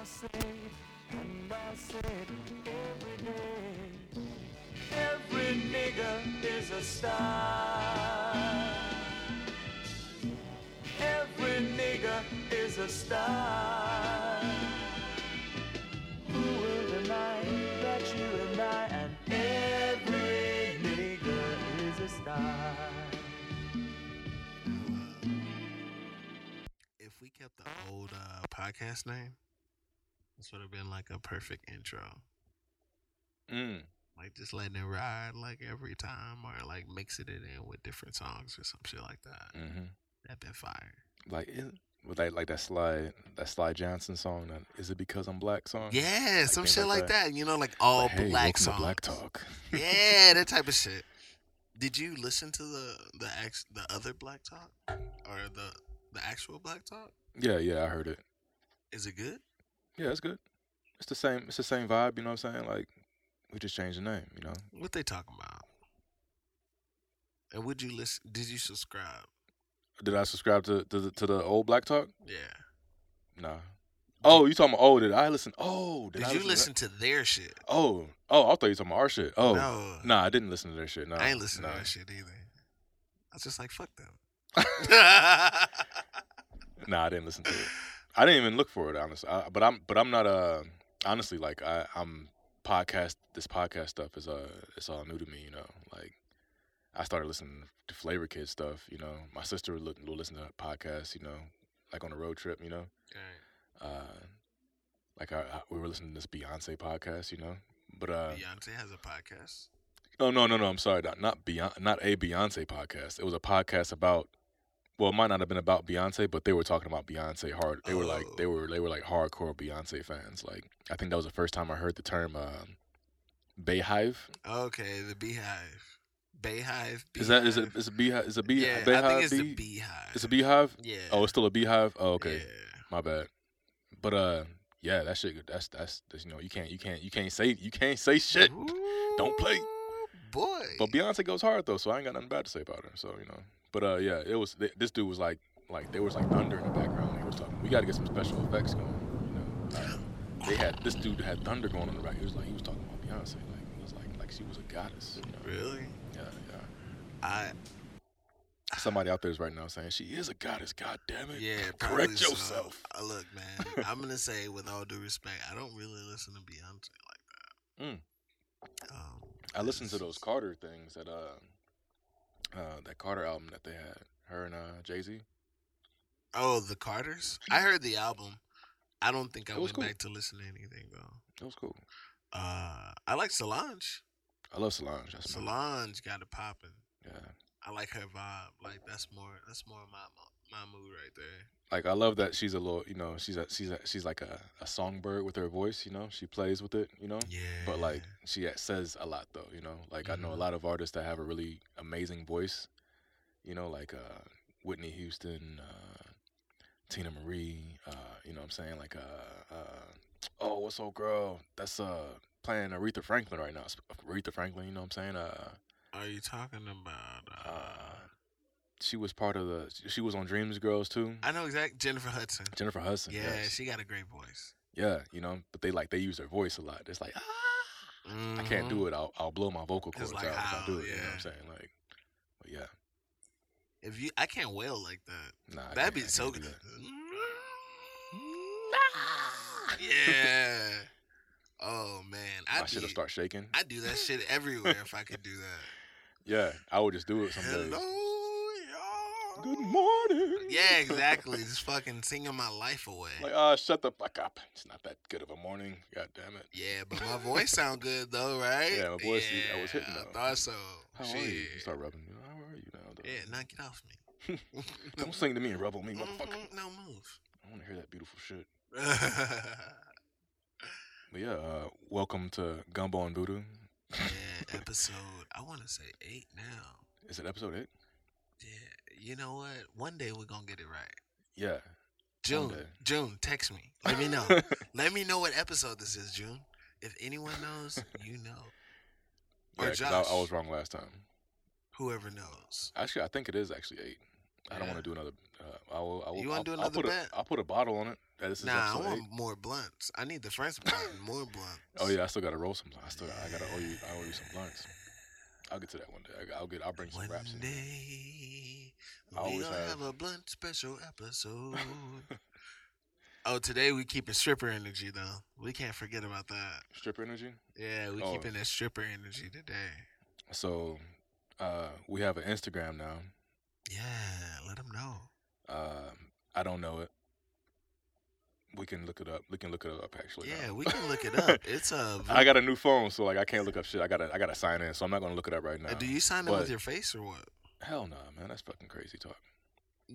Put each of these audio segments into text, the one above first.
I say, and I say it every day. Every nigga is a star. Every nigga is a star. Who will deny that you and I and every is a star? If we kept the old uh, podcast name, this would have been like a perfect intro. Mm. Like just letting it ride like every time, or like mixing it in with different songs or some shit like that. hmm That'd been fire. Like, is, with that, like that Sly, that Sly Johnson song. That, is it because I'm black song? Yeah, some shit like like that. You know, like all Like, hey, black songs. Black Talk. yeah, that type of shit. Did you listen to the the ex, the other Black Talk or the the actual Black Talk? Yeah, yeah, I heard it. Is it good? Yeah, it's good. It's the same. It's the same vibe. You know what I'm saying? Like, we just changed the name. You know. What they talking about? And would you listen? Did you subscribe? Did I subscribe to to the, to the old Black Talk? Yeah. Nah. Oh, you talking about? Oh, did I listen? Oh, did, Did I you to listen to their shit? Oh, oh, I thought you were talking about our shit. Oh, No. nah, I didn't listen to their shit. No, I ain't listen nah. to that shit either. I was just like, fuck them. Nah, I didn't listen to it. I didn't even look for it, honestly. I, but I'm, but I'm not. Uh, honestly, like I, I'm podcast. This podcast stuff is uh, it's all new to me. You know, like I started listening to Flavor Kid stuff. You know, my sister would, look, would listen to podcasts. You know, like on a road trip. You know, uh, like I, I, we were listening to this Beyonce podcast. You know, but uh, Beyonce has a podcast. no, no, no, no. I'm sorry, not not Beyonce, not a Beyonce podcast. It was a podcast about. Well, it might not have been about Beyonce, but they were talking about Beyonce hard. They were like they Oh. were they were like hardcore Beyonce fans. Like I think that was the first time I heard the term um, Beyhive. Okay, the Beehive. Beyhive. Is that is it Beehive. is a beehive is a bee Yeah, Beyhive I think it's bee? the Beehive. It's a beehive. Yeah. Oh, it's still a beehive. Oh, okay, Yeah. my bad. But uh, yeah, that shit. That's that's, that's you know you can't you can't you can't say you can't say shit. Don't play. Ooh, boy. But Beyonce goes hard though, so I ain't got nothing bad to say about her. So you know, but uh, yeah, it was th- this dude was like like there was like thunder in the background. He was talking. We got to get some special effects going. You know, uh, they had this dude had thunder going on the back. He was like he was talking about Beyonce, like it was like like she was a goddess. You know? really? Yeah, yeah. I Somebody out there is right now saying she is a goddess. God damn it. yeah. correct so. yourself. Uh, look, man. I'm gonna say with all due respect, I don't really listen to Beyonce like that. Mm. Um, I listened to those Carter things that uh, uh that Carter album that they had. Her and uh Jay Z. Oh, the Carters. I heard the album. I don't think I went cool. back to listen to anything though. It was cool. Uh, I like Solange. I love Solange. That's Solange got it popping. yeah. I like her vibe. Like that's more. That's more my my mood right there. Like I love that she's a little, you know, she's a she's a she's like a, a songbird with her voice, you know. She plays with it, you know. Yeah. But like she says a lot though, you know. Like I know a Mhm. lot of artists that have a really amazing voice, you know, like uh, Whitney Houston, uh, Teena Marie, uh, you know what I'm saying? Like uh, uh, oh, what's old girl? That's uh playing Aretha Franklin right now. Aretha Franklin, you know what I'm saying? Uh, Are you talking about? She was part of the. She was on Dreams Girls too. I know exact Jennifer Hudson. Jennifer Hudson. Yeah, yes. she got a great voice. Yeah, you know, but they like they use their voice a lot. It's like ah, I can't do it. I'll I'll blow my vocal Mm-hmm. Cords like out if I do it. You know what. I'm saying? Like, but yeah, If you, I can't wail like that. nah, That'd be I so good. yeah. Oh man, My I shit'll do. start shaking. I do that shit everywhere if I could do that. Yeah, I would just do it some days. Hello. Good morning. Yeah, exactly. Just fucking singing my life away. Like, ah, shut the fuck up. It's not that good of a morning. God damn it. yeah, but my voice sound good though, right? Yeah, my voice is- I was hitting I thought so. How Shit. are you? You start rubbing. You know, How are you now? though? Yeah, now get off me. Don't sing to me and rub on me, motherfucker. Mhm, No move. I want to hear that beautiful shit. But yeah, uh, welcome to Gumbo and Voodoo. yeah, episode. I want to say eight now. Is it episode eight? Yeah, you know what? One day we're gonna get it right. Yeah. June. June, text me. Let me know. Let me know what episode this is, June. If anyone knows, you know. Or Yeah, Josh. I, I was wrong last time. Whoever knows. Actually, I think it is actually eight. I don't Yeah. want to do another. Uh, I will. I will You wanna I'll- do I'll another put bet? A, I'll put a bottle on it. This is Nah, I want eight. more blunts. I need the first blunt more blunts. Oh yeah, I still gotta roll some. I still. I gotta owe you. I owe you some blunts. I'll get to that one day. I'll get. I'll bring some One raps in. day I we always gonna have- have a blunt special episode. oh, today we keeping stripper energy though. We can't forget about that. Stripper energy. Yeah, we Oh. keeping that stripper energy today. So, uh, we have an Instagram now. Yeah, let them know. Um, I don't know it. We can look it up. We can look it up actually. now. Yeah, we can look it up. It's a. I got a new phone, so like I can't look up shit. I gotta I gotta sign in, so I'm not gonna look it up right now. Uh, Do you sign in but- with your face or what? Hell no, man. That's fucking crazy talk.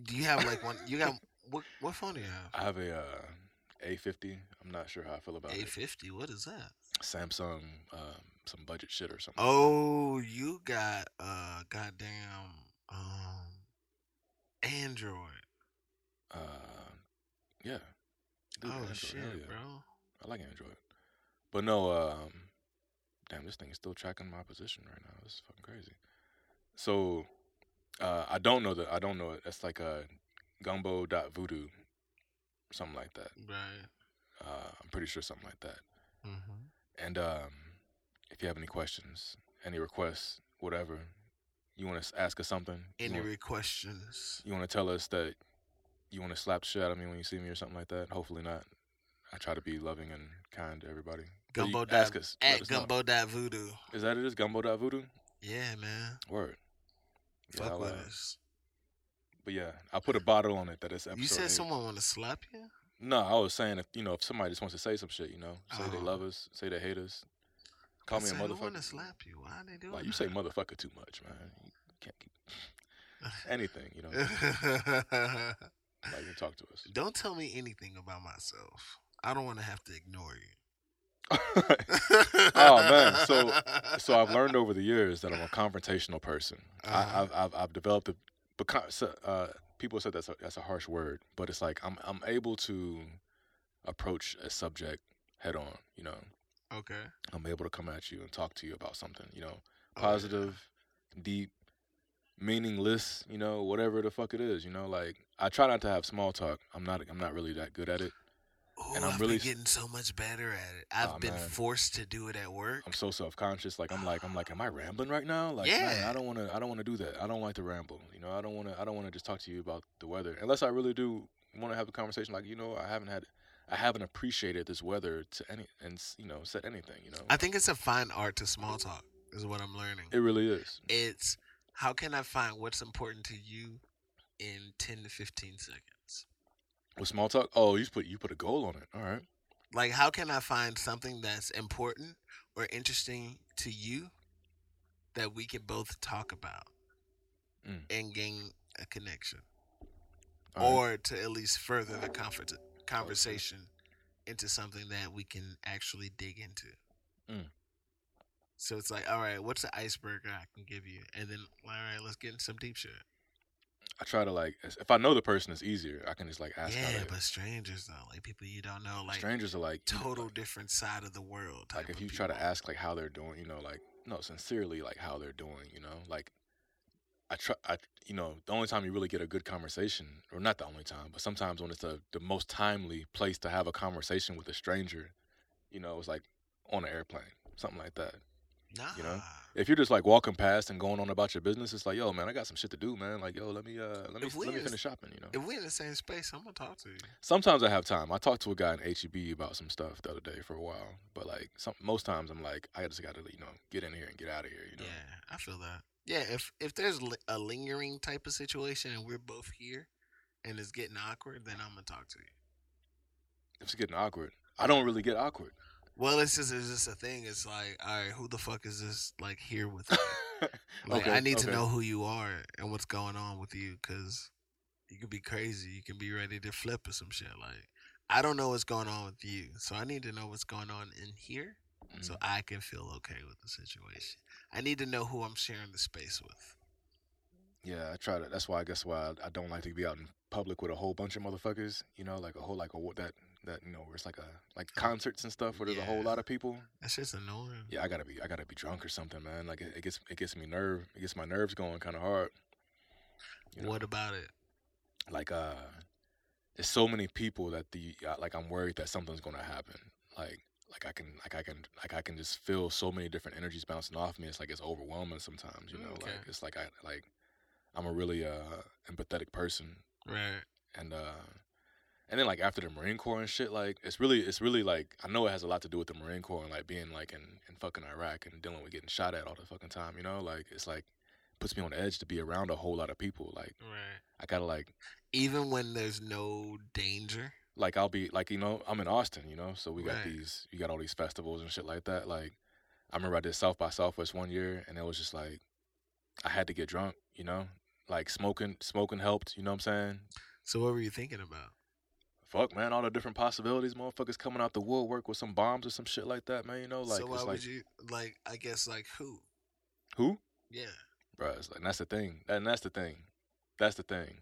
Do you have like one? You got what? What phone do you have? I have a uh, A50. I'm not sure how I feel about A it. fifty. What is that? Samsung, um, some budget shit or something. Oh, you got uh, goddamn um, Android. Uh, yeah. Dude, oh Android, shit, yeah. bro. I like Android. But no, um, damn, this thing is still tracking my position right now. This is fucking crazy. So, uh, I don't know that. I don't know it. That's like a gumbo.voodoo, something like that. Right. Uh, I'm pretty sure something like that. Mm-hmm. And um, if you have any questions, any requests, whatever, you want to ask us something, Any want, questions? you want to tell us that you want to slap the shit out of me when you see me or something like that. Hopefully not. I try to be loving and kind to everybody. Gumbo ask us. At us know. gumbo dot voodoo. Is that it? Is gumbo.voodoo? Yeah, man. Word. Fuck with uh, us. But yeah, I put a bottle on it that it's episode. You said eight. someone want to slap you? No, I was saying if you know if somebody just wants to say some shit, you know, say they Oh. love us, say they hate us, call me a I want to slap you. Why are they doing Like you say motherfucker too much, man. You can't keep anything, you know. like you talk to us. Don't tell me anything about myself. I don't want to have to ignore you. oh man, so so I've learned over the years that I'm a confrontational person. Uh-huh. I, I've, I've I've developed a, because uh, people said that's a, that's a harsh word, but it's like I'm I'm able to approach a subject head on. You know, Okay. I'm able to come at you and talk to you about something. You know, Oh, yeah. positive, deep, meaningless. You know, whatever the fuck it is. You know, like I try not to have small talk. I'm not I'm not really that good at it. Ooh, and I'm I've really been getting so much better at it. I've Aw, been man. forced to do it at work. I'm so self conscious. Like I'm like I'm like, am I rambling right now? Like, Yeah. man, I don't want to. I don't want to do that. I don't like to ramble. You know, I don't want to. I don't want to just talk to you about the weather unless I really do want to have a conversation. Like, you know, I haven't had, I haven't appreciated this weather to any and you know said anything. You know, I think it's a fine art to small talk. Is what I'm learning. it really is. it's how can I find what's important to you in 10 to 15 seconds? With small talk, oh, you put you put a goal on it. All right. Like, how can I find something that's important or interesting to you that we can both talk about Mm. and gain a connection? All right. or to at least further the comfort, conversation into something that we can actually dig into. Mm. So it's like, all right, what's the iceberg I can give you? And then, all right, let's get into some deep shit. I try to like if I know the person, it's easier. I can just like ask. yeah, but strangers though, like people you don't know, like strangers are like total different side of the world. like if you try to ask like how they're doing you know like no sincerely like how they're doing you know like i try i you know the only time you really get a good conversation or not the only time but sometimes when it's the the most timely place to have a conversation with a stranger you know it's like on an airplane something like that nah, you know, if you're just like walking past and going on about your business it's like yo man i got some shit to do man like yo let me uh let me let me finish shopping you know if we in the same space, I'm gonna talk to you. sometimes I have time. I talked to a guy in HEB about some stuff the other day for a while, but like some most times I'm like, I just got to you know get in here and get out of here. You know, Yeah, I feel that. Yeah, if if there's a lingering type of situation and we're both here and it's getting awkward, then I'm gonna talk to you. if it's getting awkward, I don't really get awkward. Well, it's just it's just a thing. It's like, all right, who the fuck is this like here with me? Like, Okay, I need to know who you are and what's going on with you, because you could be crazy. You can be ready to flip or some shit. Like, I don't know what's going on with you, so I need to know what's going on in here, so Mhm. I can feel okay with the situation. I need to know who I'm sharing the space with. Yeah, I try to. That's why I guess why I, I don't like to be out in public with a whole bunch of motherfuckers. You know, like a whole like a that that you know where it's like a like concerts and stuff where there's a whole lot of people. That's just annoying. Yeah, I gotta be I gotta be drunk or something, man. Like it, it gets it gets me nerve it gets my nerves going kind of hard. You know? What about it? like uh there's so many people that the uh, like I'm worried that something's gonna happen. Like like I can like I can like I can just feel so many different energies bouncing off me. It's like it's overwhelming sometimes, you know. Okay. Like it's like I like I'm a really uh empathetic person Right. and uh and then like after the Marine Corps and shit, like it's really it's really like I know it has a lot to do with the Marine Corps and like being like in, in fucking Iraq and dealing with getting shot at all the fucking time, you know? Like it's like puts me on the edge to be around a whole lot of people. Like Right. I gotta like Even when there's no danger. like I'll be like you know I'm in Austin, you know, so we got Right. these you got all these festivals and shit like that. Like I remember I did South by Southwest one year, and it was just like I had to get drunk, you know, like smoking smoking helped, you know what I'm saying? So what were you thinking about? Fuck man, all the different possibilities, motherfuckers coming out the woodwork with some bombs or some shit like that, man. You know, like so why it's like would you like? I guess like who? who, Yeah. bro? It's like that's the thing, and that's the thing, that's the thing.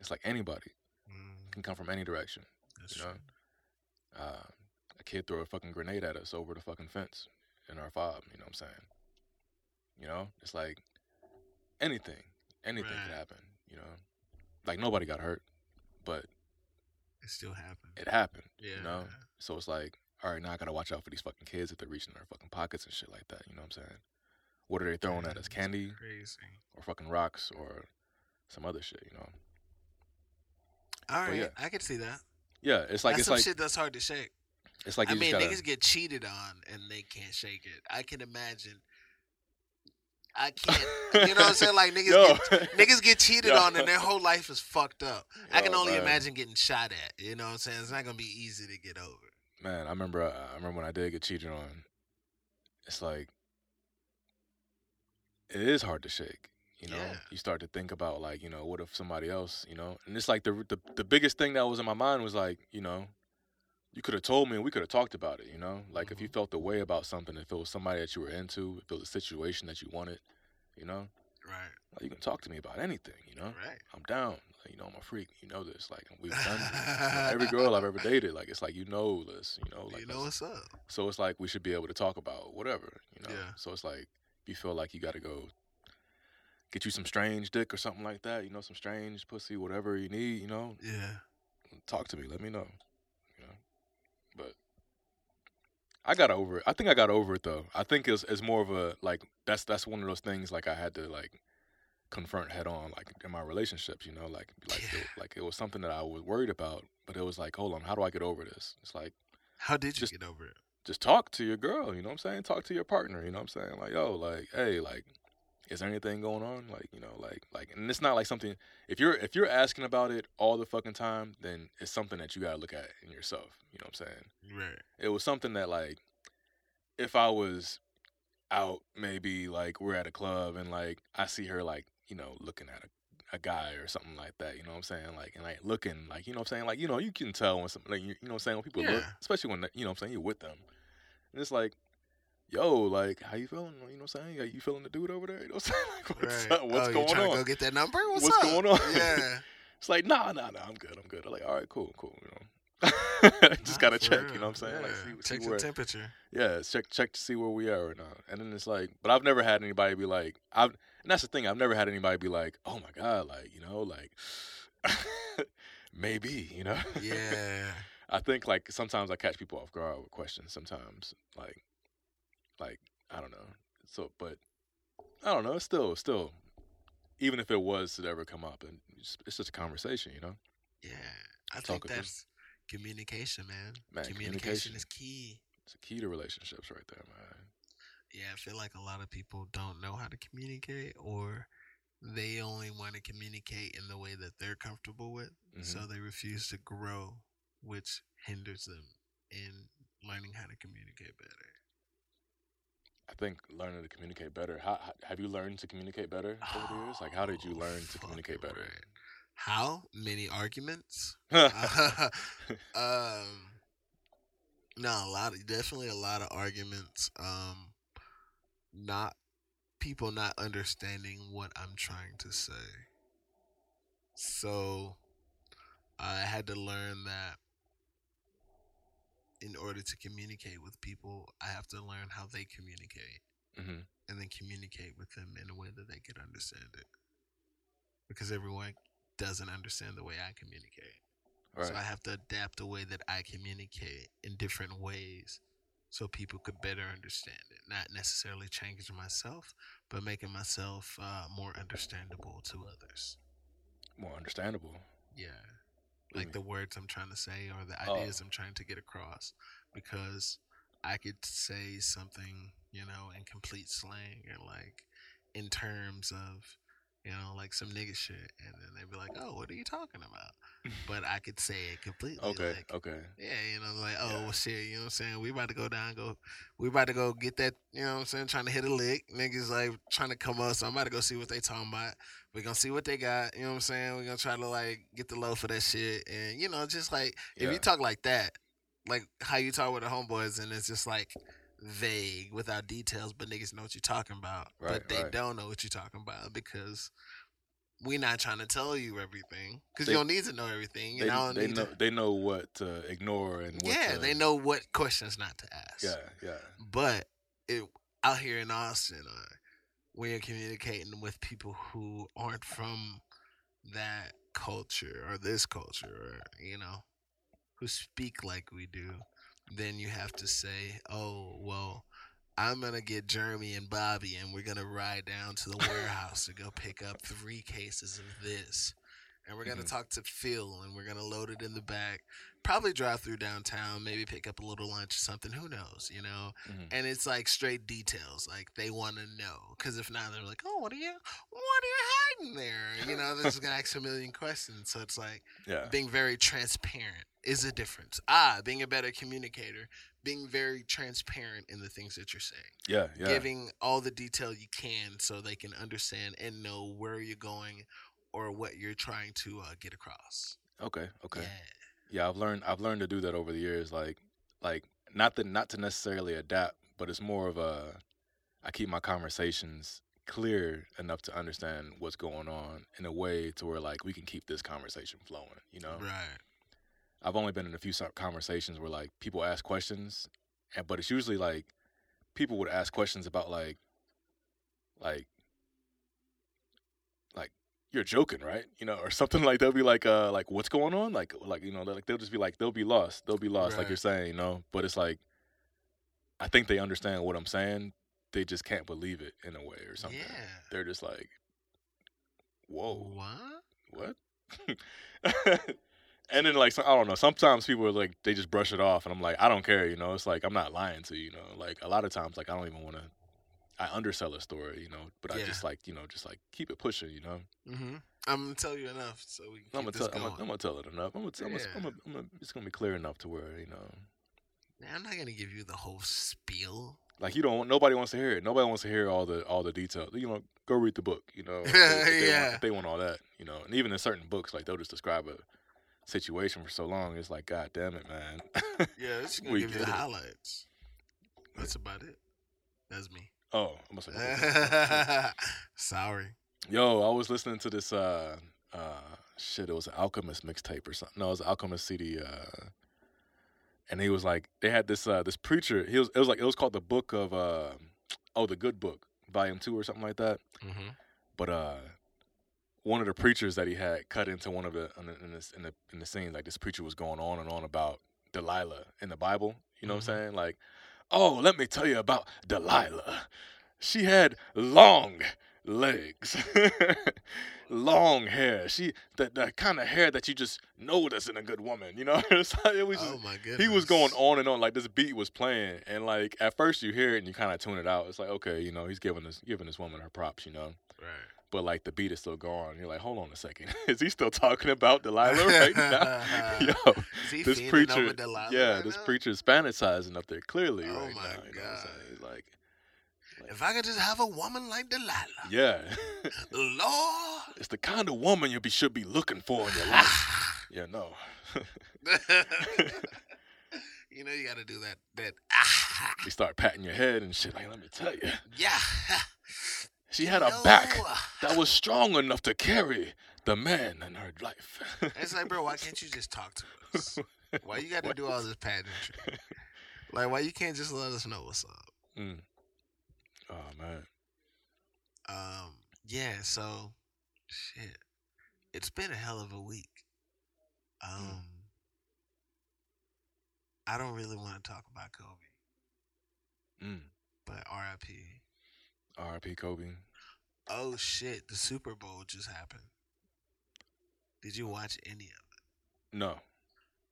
It's like anybody Mm, can come from any direction. that's you true. know, uh, a kid threw a fucking grenade at us over the fucking fence in our fob. You know what I'm saying? You know, it's like anything, anything Right. could happen. You know, like nobody got hurt, but It still happened. it happened. yeah. You know, so it's like, all right, now I gotta watch out for these fucking kids if they're reaching their fucking pockets and shit like that. You know what I'm saying? What are they throwing at us? Candy? Crazy. or fucking rocks or some other shit? You know? All right, yeah. I could see that. Yeah, it's like that's it's some like shit that's hard to shake. it's like I mean, gotta. niggas get cheated on and they can't shake it. I can imagine. I can't. You know what I'm saying? Like niggas Yo. get niggas get cheated Yo. on and their whole life is fucked up. I can only man. imagine getting shot at. You know what I'm saying? It's not gonna be easy to get over. Man, I remember. uh, I remember when I did get cheated on. It's like it is hard to shake. You know, Yeah. you start to think about like, you know, what if somebody else, you know, and it's like the the the biggest thing that was in my mind was like, you know, you could have told me and we could have talked about it. You know, like if you mm-hmm. felt the way about something, if it was somebody that you were into, if it was a situation that you wanted, you know, Right. like, you can talk to me about anything. You know, Right. I'm down. Like, you know, I'm a freak. You know this. Like we've done you know, every girl I've ever dated. Like it's like you know this. You know, like you know what's up? so it's like we should be able to talk about whatever, you know. Yeah. So it's like if you feel like you got to go get you some strange dick or something like that, you know, some strange pussy, whatever you need, you know. Yeah. Talk to me, let me know, you know. But I got over it. I think I got over it though. I think it's it's more of a like that's that's one of those things like I had to like confront head on like in my relationships, you know, like like Yeah. it, like it was something that I was worried about, but it was like, hold on, how do I get over this? It's like How did you Just- get over it? just talk to your girl, you know what I'm saying? Talk to your partner, you know what I'm saying? Like, yo, like, hey, like, is there anything going on? Like, you know, like like and it's not like something if you're if you're asking about it all the fucking time, then it's something that you gotta look at in yourself. You know what I'm saying? Right. It was something that like if I was out maybe like we're at a club and like I see her like, you know, looking at a a guy or something like that, you know what I'm saying? Like and like looking like you know what I'm saying? Like, you know, you can tell when something like you, you know what I'm saying, when people look, especially when you know what I'm saying, you're with them. And it's like, yo, like, how you feeling? You know what I'm saying? Like, you feeling the dude over there? You know what I'm saying? Like, what's right. up? What's oh, you going trying on? to go get that number? What's, up? What's up? going on? Yeah. It's like, nah, nah, nah, I'm good, I'm good. I'm like, all right, cool, cool, you know. Just gotta check, you know what I'm saying? Like, Yeah. see, Check see the where, temperature. yeah, check check to see where we are right now. And then it's like, but I've never had anybody be like, I've, and that's the thing, I've never had anybody be like, oh my god, like, you know, like, maybe, you know. Yeah. I think like sometimes I catch people off guard with questions. Sometimes like, like I don't know. So, but I don't know. It's still, still, even if it was to ever come up, and it's, it's just a conversation, you know. Yeah. I Talk think with them. that's communication, man. Man, communication communication. is key. It's a key to relationships, right there, man. Yeah, I feel like a lot of people don't know how to communicate or they only want to communicate in the way that they're comfortable with. So Mm-hmm. they refuse to grow, which hinders them in learning how to communicate better. I think learning to communicate better. How, have you learned to communicate better over the years? Like, how did you Oh, learn to communicate better? right. How? Many arguments? mm-hmm. um no a lot of definitely a lot of arguments um not people not understanding what i'm trying to say so i had to learn that in order to communicate with people i have to learn how they communicate hmm and then communicate with them in a way that they can understand it because everyone doesn't understand the way I communicate. Right. So I have to adapt the way that I communicate in different ways so people could better understand it. Not necessarily changing myself, but making myself uh, more understandable to others. More understandable. Yeah. What do you Like mm-hmm. the words I'm trying to say or the Oh. ideas I'm trying to get across. Because I could say something, you know, in complete slang or like in terms of, you know, like some nigga shit. And then they'd be like, oh, what are you talking about? But I could say it completely. Okay. Like, okay. yeah, you know, like, oh, Yeah. well, shit, you know what I'm saying? We about to go down, go, we about to go get that, you know what I'm saying? Trying to hit a lick. Niggas like trying to come up, so I'm about to go see what they talking about. we gonna see what they got, you know what I'm saying? We're gonna try to like get the low for that shit. And, you know, just like, if Yeah. you talk like that, like how you talk with the homeboys, and it's just like vague without details, but niggas know what you're talking about. Right, but they right. don't know what you're talking about because. we not trying to tell you everything because you don't need to know everything. They, they know to, they know what to ignore and what yeah, to, they know what questions not to ask. Yeah, yeah. But it out here in Austin, uh, you're communicating with people who aren't from that culture or this culture, or you know, who speak like we do, then you have to say, "Oh, well." I'm gonna get Jeremy and Bobby, and we're gonna ride down to the warehouse to go pick up three cases of this, and we're gonna Mhm. talk to Phil, and we're gonna load it in the back. Probably drive through downtown, maybe pick up a little lunch or something. Who knows, you know? Mhm. and it's like straight details like they want to know because if not they're like oh what are you what are you hiding there you know they're just gonna ask a million questions so it's like Yeah. being very transparent is a difference ah being a better communicator being very transparent in the things that you're saying Yeah, yeah. giving all the detail you can so they can understand and know where you're going or what you're trying to uh, get across Okay, okay. yeah Yeah, I've learned I've learned to do that over the years. Like like not that not to necessarily adapt, but it's more of a I keep my conversations clear enough to understand what's going on in a way to where like we can keep this conversation flowing. You know, right I've only been in a few conversations where like people ask questions, and but it's usually like people would ask questions about like like like you're joking, right? You know, or something like they'll be like uh like what's going on? Like like you know, like they'll just be like they'll be lost. They'll be lost like you're saying, you know, but it's like I think they understand what I'm saying. They just can't believe it in a way or something. yeah They're just like whoa what what? and then like I don't know. Sometimes people are like they just brush it off, and I'm like I don't care. You know, it's like I'm not lying to you. You know, like a lot of times like I don't even want to. I undersell a story, you know, but I just like you know just like keep it pushing. You know, Mm-hmm. I'm gonna tell you enough so we I'm gonna tell I'm gonna, I'm gonna tell it enough. I'm gonna, I'm gonna, I'm Yeah. gonna, I'm gonna it's gonna be clear enough to where you know. Now, I'm not gonna give you the whole spiel. Like you don't. Nobody wants to hear it. Nobody wants to hear all the all the details. You know, go read the book. You know, if they, if they Yeah. want, they want all that. You know, and even in certain books, like they'll just describe a situation for so long. It's like, God damn it, man. Yeah, it's gonna We give you the it. highlights. That's about it. That's me. oh, I must have. Sorry. Yo, I was listening to this. uh uh Shit, it was an Alchemist mixtape or something. No, it was an Alchemist CD. Uh, and he was like, they had this uh this preacher. He was. It was like it was called the Book of. uh Oh, the Good Book, Volume Two or something like that. Mm-hmm. but uh one of the preachers that he had cut into one of the in the in the, in the, in the scene like this preacher was going on and on about Delilah in the Bible you know what I'm mm-hmm. saying? Like oh let me tell you about Delilah. She had long legs long hair. She the, the kind of hair that you just know notice in a good woman you know? Like, it was oh just, Oh my goodness. he was going on and on like this beat was playing. And like at first you hear it and you kind of tune it out. It's like okay you know he's giving this giving this woman her props you know? Right. But like the beat is still going. You're like, hold on a second, is he still talking about Delilah right now? Yo, Is he this preacher, yeah, right this now? preacher's fantasizing up there clearly Oh right my now. You know what I'm saying? God. Like, If I could just have a woman like Delilah, yeah, Lord. it's the kind of woman you be should be looking for in your life. yeah, no, you know you got to do that. That ah, you start patting your head and shit. Like, let me tell you, yeah. She had a back that was strong enough to carry the man in her life. It's like, bro, why can't you just talk to us? Why you got to do all this pageantry? Like, why you can't just let us know what's up? Mm. Oh man, Um, yeah. So, shit. it's been a hell of a week. Um, I don't really want to talk about Kobe, Mm. but R.I.P. R.I.P. Kobe. Oh shit, the Super Bowl just happened. Did you watch any of it? No.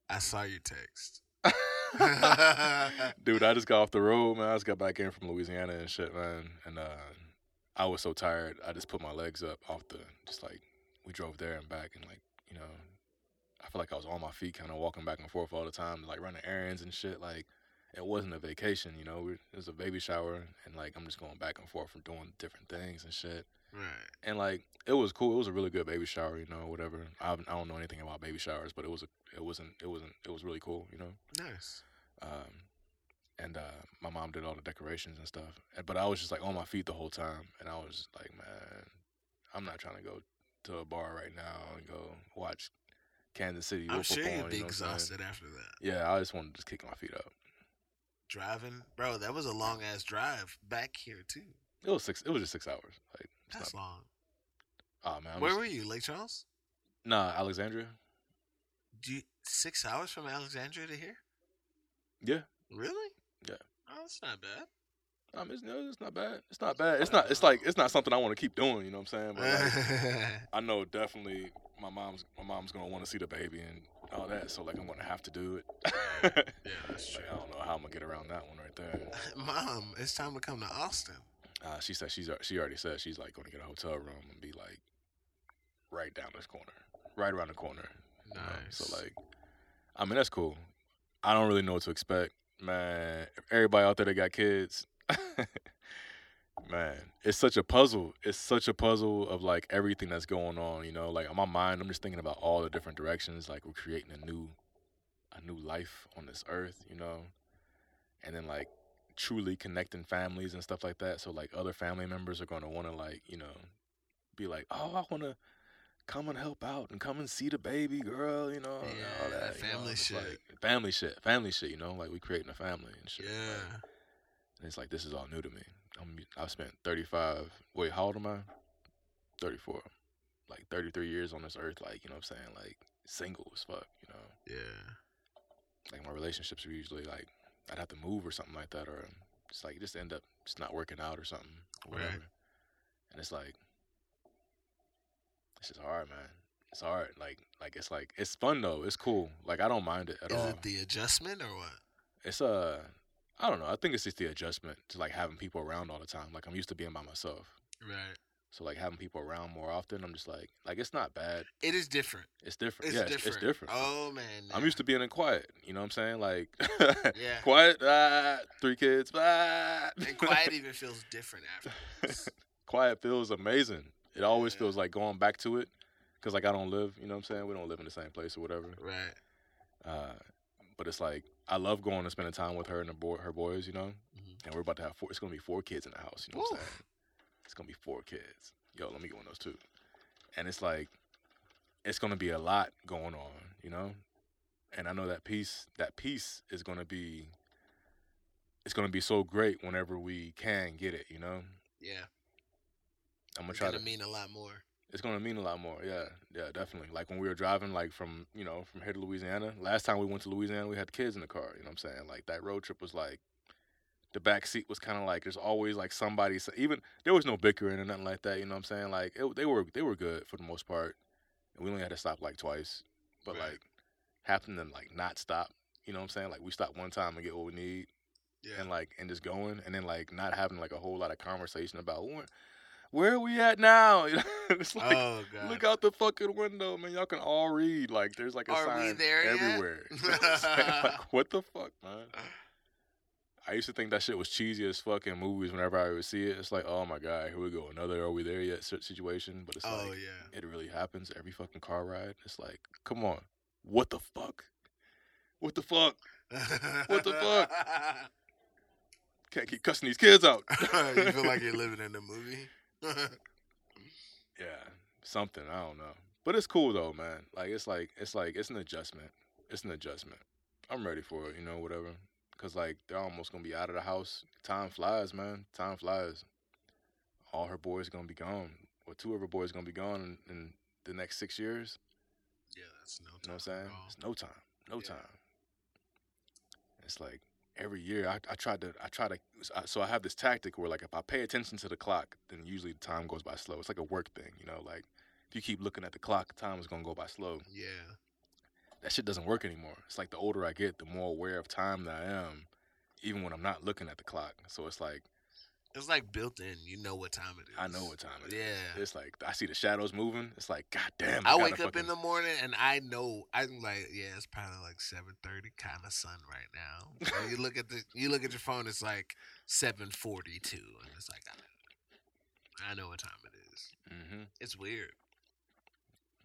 I saw your text. Dude, I just got off the road, man. I just got back in from Louisiana and shit, man. And uh, I was so tired. I just put my legs up off the, just like, we drove there and back. And, like, you know, I feel like I was on my feet, kind of walking back and forth all the time, like running errands and shit. Like, it wasn't a vacation, you know. It was a baby shower. And, like, I'm just going back and forth from doing different things and shit. Right. And, like, it was cool. It was a really good baby shower, you know, whatever. I, I don't know anything about baby showers, but it was a, it wasn't, it wasn't, it was really cool, you know. Nice. Um, and uh, my mom did all the decorations and stuff. And, but I was just like on my feet the whole time, and I was like, man, I'm not trying to go to a bar right now and go watch Kansas City. I'm sure on, be you know what I'm saying? exhausted after that. Yeah, I just wanted to just kick my feet up. Driving, bro, that was a long ass drive back here too. It was six. It was just six hours. Like, That's not, long. oh man, I'm Where just- were you, Lake Charles? Nah, Alexandria. Do you, six hours from Alexandria to here? Yeah, Really? Yeah. Oh, that's not bad. um, it's, no, it's not bad. It's not bad. It's not. It's like it's not something I want to keep doing. You know what I'm saying? But like, I know definitely my mom's my mom's gonna want to see the baby and all that. So like I'm gonna have to do it. yeah, that's true. Like, I don't know how I'm gonna get around that one right there. Mom, it's time to come to Austin. Uh, she said she's she already said she's like gonna get a hotel room and be like right down this corner, right around the corner. you know? So like, I mean that's cool. I don't really know what to expect, man. Everybody out there that got kids, man, it's such a puzzle. It's such a puzzle of like everything that's going on. You know, like on my mind, I'm just thinking about all the different directions. Like we're creating a new, a new life on this earth. You know, and then like truly connecting families and stuff like that. So like other family members are gonna want to like you know, be like, oh, I want to come and help out and come and see the baby girl. You know, and all Yeah, that know, family it's shit. like, family shit, family shit. You know, like we creating a family and shit. like, Yeah. and it's like this is all new to me. I'm I've spent 35. Wait, how old am I? 34. Like 33 years on this earth. Like you know what I'm saying. Like single as fuck. You know, Yeah. like my relationships are usually like I'd have to move or something like that, or just like just end up just not working out or something, or Right. And it's like it's just hard, man. It's hard. Like like it's like it's fun though. It's cool. Like I don't mind it at Is all. it the adjustment or what? it's uh I don't know. I think it's just the adjustment to like having people around all the time. Like I'm used to being by myself. Right. So like having people around more often, I'm just like like it's not bad. It is different. It's different. It's yeah, it's- different. it's different. Oh man. I'm used to being in quiet. You know what I'm saying? Like Yeah. quiet, ah, three kids, ah. And quiet even feels different after. quiet feels amazing. It always Yeah. feels like going back to it because like I don't live. You know what I'm saying? We don't live in the same place or whatever. Right. Uh, but it's like I love going and spending time with her and her, boy, her boys. You know, Mhm. and we're about to have four. It's gonna be four kids in the house. You know what I'm saying? It's gonna be four kids. Yo, let me get one of those too. And it's like, it's gonna be a lot going on. You know, and I know that piece. That piece is gonna be. It's gonna be so great whenever we can get it. You know, Yeah. I'm gonna It's try gonna to. mean a lot more. It's gonna mean a lot more. Yeah, yeah, definitely. Like when we were driving, like from you know from here to Louisiana. Last time we went to Louisiana, we had kids in the car. You know what I'm saying? Like that road trip was like, the back seat was kind of like there's always like somebody. so- Even there was no bickering or nothing like that. You know what I'm saying? Like it, they were they were good for the most part, and we only had to stop like twice. But Right. like happened to like not stop. You know what I'm saying? Like we stop one time and get what we need, Yeah. and like and just going, and then like not having like a whole lot of conversation about where, where are we at now? It's like. oh god. Look out the fucking window, man. Y'all can all read. Like, there's like a Are sign there everywhere. Like, what the fuck, man? I used to think that shit was cheesy as fuck in movies whenever I would see it. It's like, oh my god, here we go, another "Are we there yet?" situation. But it's oh like, yeah. it really happens every fucking car ride. It's like, come on, what the fuck? What the fuck? What the fuck? Can't keep cussing these kids out. you feel like you're living in a movie. Yeah, something. I don't know. But it's cool though, man. Like it's like it's like it's an adjustment. It's an adjustment. I'm ready for it, you know, whatever. Cause like they're almost gonna be out of the house. Time flies, man. Time flies. All her boys gonna be gone. Well, two of her boys gonna be gone in, in the next six years. Yeah, that's no time. You know what I'm saying? It's no time. No Yeah. time. It's like every year I, I try to I try to so I have this tactic where like if I pay attention to the clock, then usually the time goes by slow. It's like a work thing, you know. Like if you keep looking at the clock, time is gonna go by slow. Yeah. That shit doesn't work anymore. It's like the older I get, the more aware of time that I am, even when I'm not looking at the clock. So it's like It's like built in. You know what time it is. I know what time it is. Yeah. It's like I see the shadows moving. It's like God damn. I gotta wake up fucking- in the morning and I know I'm like, yeah, it's probably like seven thirty, kind of sun right now. So you look at the, you look at your phone, it's like seven forty two, and it's like, I know, I know what time it is. Mm-hmm. It's weird.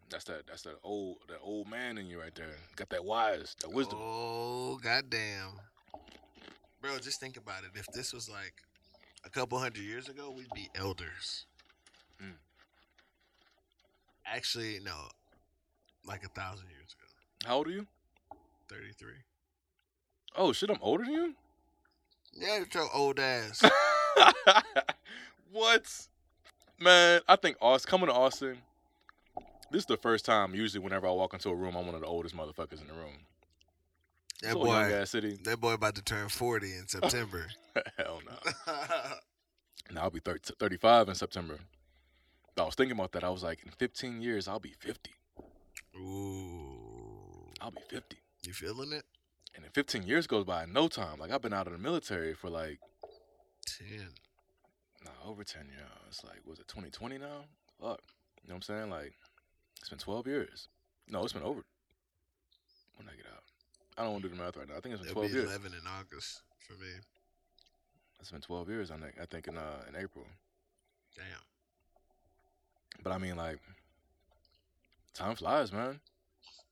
That's that. That's that old that old man in you right there. Got that wise, that wisdom. Oh goddamn, bro! Just think about it. If this was like a couple hundred years ago, we'd be elders. Mm. Actually, no, like a thousand years ago, How old are you? thirty three. Oh shit, I'm older than you. Yeah, it's your old ass. what? Man, I think Austin coming to Austin. This is the first time. Usually, whenever I walk into a room, I'm one of the oldest motherfuckers in the room. That young boy, city. that boy about to turn forty in September. Hell no. Now I'll be 30, 35 in September. I was thinking about that. I was like, in 15 years, I'll be 50. Ooh, I'll be 50. you feeling it? And then 15 years goes by in no time. Like I've been out of the military for like, Ten. nah, over 10 years. It's like, was it 2020 now? Fuck. You know what I'm saying? Like, it's been 12 years. No, it's been over. When I get out? I don't want to do the math right now. I think it's been It'll 12 be years. eleven in August for me. It's been 12 years. I think. I think in uh in April. Damn. But I mean, like, time flies, man.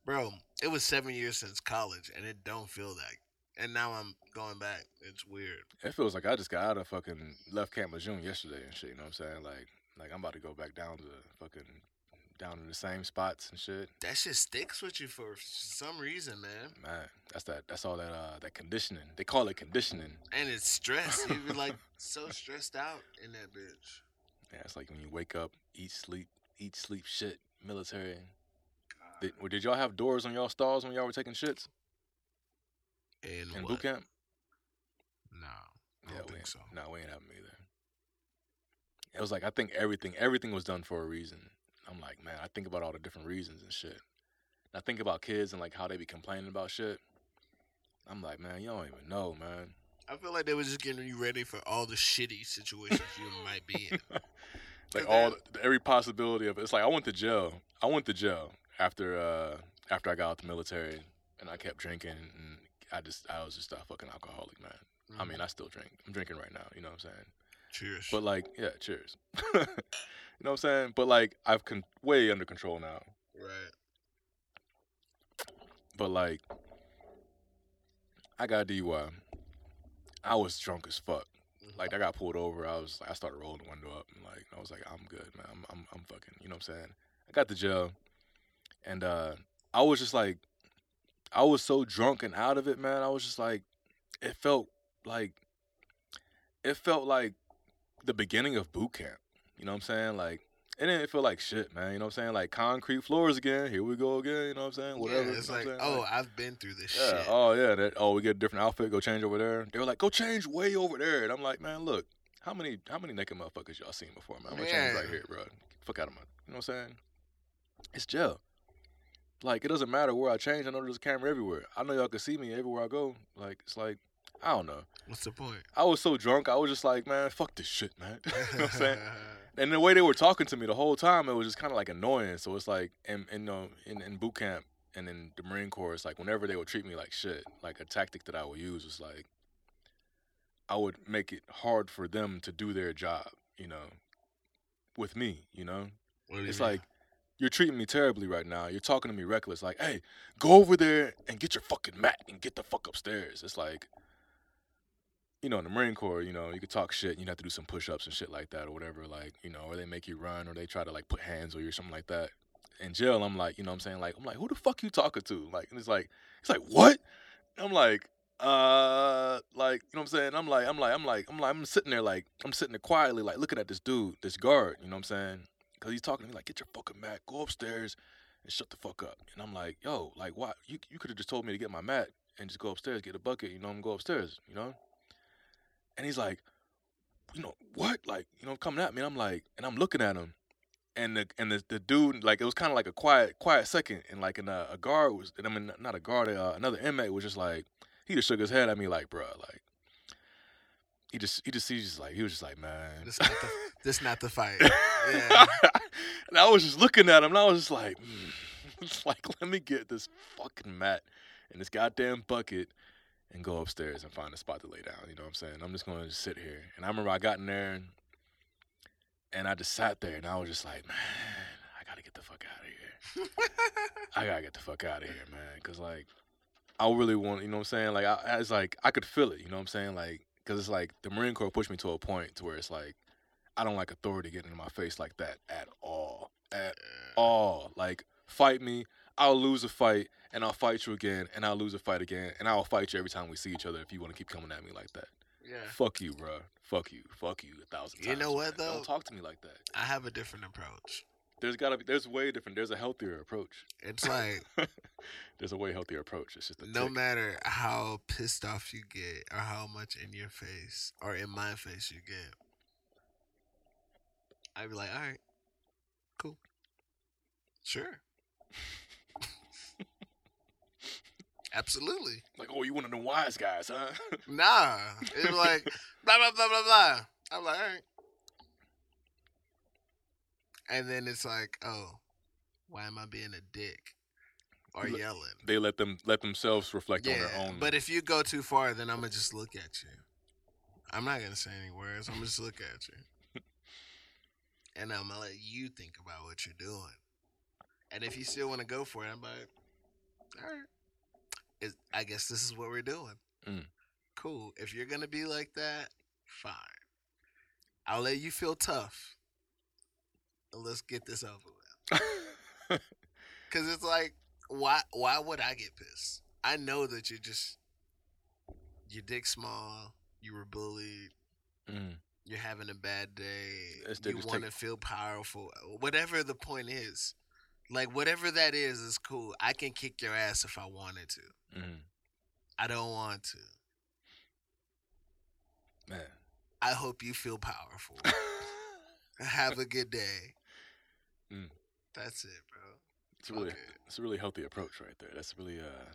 Bro, it was seven years since college, and it don't feel that. And now I'm going back. It's weird. It feels like I just got out of fucking left Camp Lejeune yesterday and shit. You know what I'm saying? Like, like I'm about to go back down to fucking down in the same spots and shit. That shit sticks with you for some reason, man. Man, that's that. That's all that. Uh, that conditioning. They call it conditioning. And it's stress. You be like so stressed out in that bitch. Yeah, it's like when you wake up, eat, sleep, eat, sleep, shit. Military. Did, did y'all have doors on y'all stalls when y'all were taking shits And in boot camp? No, I Yeah, don't we think so. No, we ain't having either. It was like I think everything, everything was done for a reason. I'm like, man, I think about all the different reasons and shit. I think about kids and like how they be complaining about shit. I'm like, man, you don't even know, man. I feel like they were just getting you ready for all the shitty situations you might be in. Like all every possibility of it. It's like I went to jail. I went to jail after uh after I got out the military and I kept drinking and I just I was just a fucking alcoholic, man. I mean, I still drink. I'm drinking right now, you know what I'm saying? Cheers. But like, yeah, cheers. you know what I'm saying? But like, I've con- way under control now. right. But like, I got DUI. I was drunk as fuck. Mhm. Like, I got pulled over. I was like, I started rolling the window up and like, I was like, I'm good, man. I'm, I'm, I'm fucking. You know what I'm saying? I got to jail, and uh, I was just like, I was so drunk and out of it, man. I was just like, it felt like, it felt like the beginning of boot camp. You know what I'm saying? Like, it didn't feel like shit, man. You know what I'm saying? Like concrete floors again. Here we go again. You know what I'm saying? Whatever. Yeah, it's you know like, what I'm saying? oh, I've been through this Yeah. shit. Oh yeah. That, oh, we get a different outfit. Go change over there. They were like, go change way over there. And I'm like, man, look, how many how many naked motherfuckers y'all seen before, man? I'm gonna change right here, bro. Fuck out of my. You know what I'm saying? It's jail. Like it doesn't matter where I change. I know there's a camera everywhere. I know y'all can see me everywhere I go. Like it's like I don't know. What's the point? I was so drunk. I was just like, man, fuck this shit, man. you know what I'm saying? and the way they were talking to me the whole time, it was just kind of like annoying. So it's like, in in, uh, in in boot camp and in the Marine Corps, it's like whenever they would treat me like shit, like a tactic that I would use was like, I would make it hard for them to do their job, you know, with me, you know. What do you It's mean? like you're treating me terribly right now. You're talking to me reckless. Like, hey, go over there and get your fucking mat and get the fuck upstairs. It's like, you know, in the Marine Corps, you know, you could talk shit. And you'd have to do some push-ups and shit like that or whatever. Like, you know, or they make you run or they try to like put hands on you or something like that. In jail, I'm like, you know, what I'm saying, like, I'm like, who the fuck you talking to? Like, and it's like, it's like, what? I'm like, uh, like, you know what I'm saying? I'm like, I'm like, I'm like, I'm like, I'm sitting there like, I'm sitting there quietly, like, looking at this dude, this guard. You know what I'm saying? because he's talking to me like, get your fucking mat, go upstairs, and shut the fuck up. And I'm like, yo, like, why? You you could have just told me to get my mat and just go upstairs, get a bucket, you know, and go upstairs, you know. And he's like, you know, what? Like, you know, coming at me. And I'm like, and I'm looking at him, and the and the, the dude like it was kind of like a quiet quiet second, and like and a, a guard was, I mean, not a guard, uh, another inmate was just like, he just shook his head at me like, bruh, like. He just, he just, he just like, he was just like, man, This not the, this not the fight. Yeah. and I was just looking at him, and I was just like, mm. it's like, let me get this fucking mat and this goddamn bucket and go upstairs and find a spot to lay down. You know what I'm saying? I'm just gonna sit here. And I remember I got in there and, and I just sat there, and I was just like, man, I gotta get the fuck out of here. I gotta get the fuck out of here, man, because like, I really want, you know what I'm saying? Like, I, it's like I could feel it. You know what I'm saying? Like, because it's like the Marine Corps pushed me to a point to where it's like I don't like authority getting in my face like that at all. At all. Like, fight me. I'll lose a fight and I'll fight you again and I'll lose a fight again and I'll fight you every time we see each other if you want to keep coming at me like that. yeah. Fuck you, bro. Fuck you. Fuck you a thousand times. You know what, man. though? Don't talk to me like that. I have a different approach. There's gotta be there's way different there's a healthier approach. It's like there's a way healthier approach. It's just a no tick. matter how pissed off you get or how much in your face or in my face you get, I'd be like, all right, cool, sure, absolutely. like, oh, you one of the wise guys, huh? Nah, it's like blah blah blah blah blah. I'm like, all right, and then it's like, oh, why am I being a dick or look- yelling? they let them let themselves reflect on their own. But if you go too far, then I'm gonna just look at you. I'm not gonna say any words. I'm gonna just look at you, and I'm gonna let you think about what you're doing. And if you still want to go for it, I'm like, all right. Is I guess this is what we're doing. Mm. Cool. If you're gonna be like that, fine. I'll let you feel tough. Let's get this over with. Cause it's like, why? Why would I get pissed? I know that you're just your dick small. You were bullied. Mm. You're having a bad day. You want to take- feel powerful. Whatever the point is, like whatever that is, is cool. I can kick your ass if I wanted to. Mm. I don't want to. Man. I hope you feel powerful. Have a good day. Mm. That's it, bro. It's a really it. it's a really healthy approach right there. That's really uh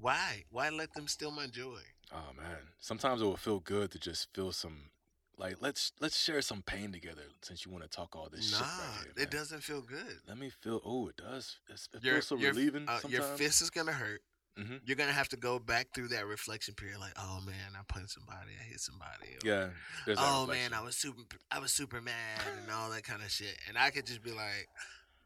Why? Why let them steal my joy? oh man. Sometimes it will feel good to just feel some like let's let's share some pain together since you want to talk all this nah, shit right here. it doesn't feel good. Let me feel. Oh, it does. It's, it Your, feels so your, relieving. uh, your fist is gonna hurt. Mhm. You're gonna have to go back through that reflection period, like, oh man, I punched somebody, I hit somebody. or, Yeah. Oh reflection. man, I was super, I was super mad and all that kind of shit. And I could just be like,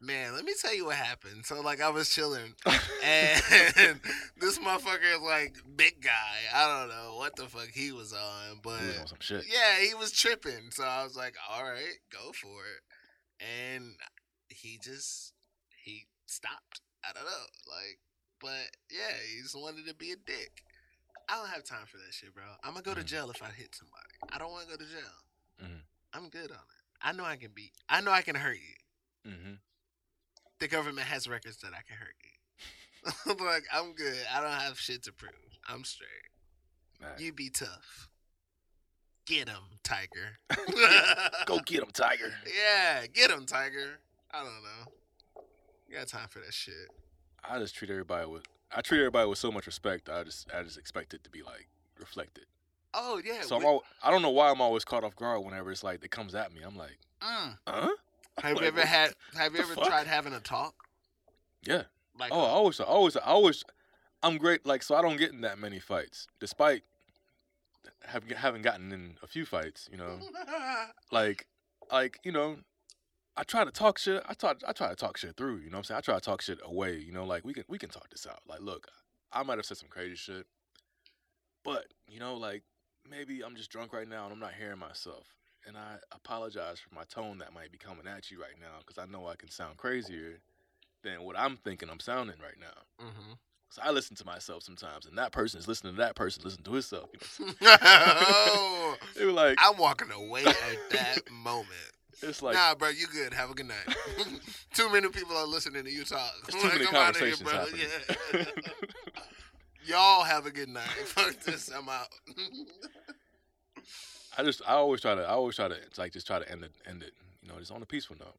man, let me tell you what happened. So like, I was chilling, and this motherfucker is like big guy. I don't know what the fuck he was on, but He was on yeah, he was tripping. So I was like, all right, go for it. And he just he stopped. I don't know, like, but yeah, he just wanted to be a dick. I don't have time for that shit, bro. I'm gonna go to Mhm. jail if I hit somebody. I don't want to go to jail. Mhm. I'm good on it. I know I can beat. I know I can hurt you. Mm-hmm. The government has records that I can hurt you. like I'm good. I don't have shit to prove. I'm straight. You be tough. Get him, Tiger. Go get him, Tiger. Yeah, get him, Tiger. I don't know. You got time for that shit. I just treat everybody with. I treat everybody with so much respect. I just, I just expect it to be like reflected. Oh yeah. So I'm all, I don't know why I'm always caught off guard whenever it's like it comes at me. I'm like, Mm. huh? Have you ever had? Have you ever fuck? tried having a talk? Yeah. Like, Oh, I uh always, I always, I always, I'm great. Like, so I don't get in that many fights, despite having having gotten in a few fights. You know, like, like you know, I try to talk shit. I talk, I try to talk shit through. You know what I'm saying? I try to talk shit away. You know, like we can we can talk this out. Like, look, I might have said some crazy shit, but you know, like maybe I'm just drunk right now and I'm not hearing myself. And I apologize for my tone that might be coming at you right now because I know I can sound crazier than what I'm thinking I'm sounding right now. hmm So I listen to myself sometimes, and that person is listening to that person listen to himself. You know, oh, they were like, I'm walking away at that moment. It's like nah, bro, you good. Have a good night. Too many people are listening to you talk. There's too many I'm here, conversations happening. Yeah. Y'all have a good night. Fuck this. I'm out. I just I always try to I always try to like just try to end it end it you know just on a peaceful note.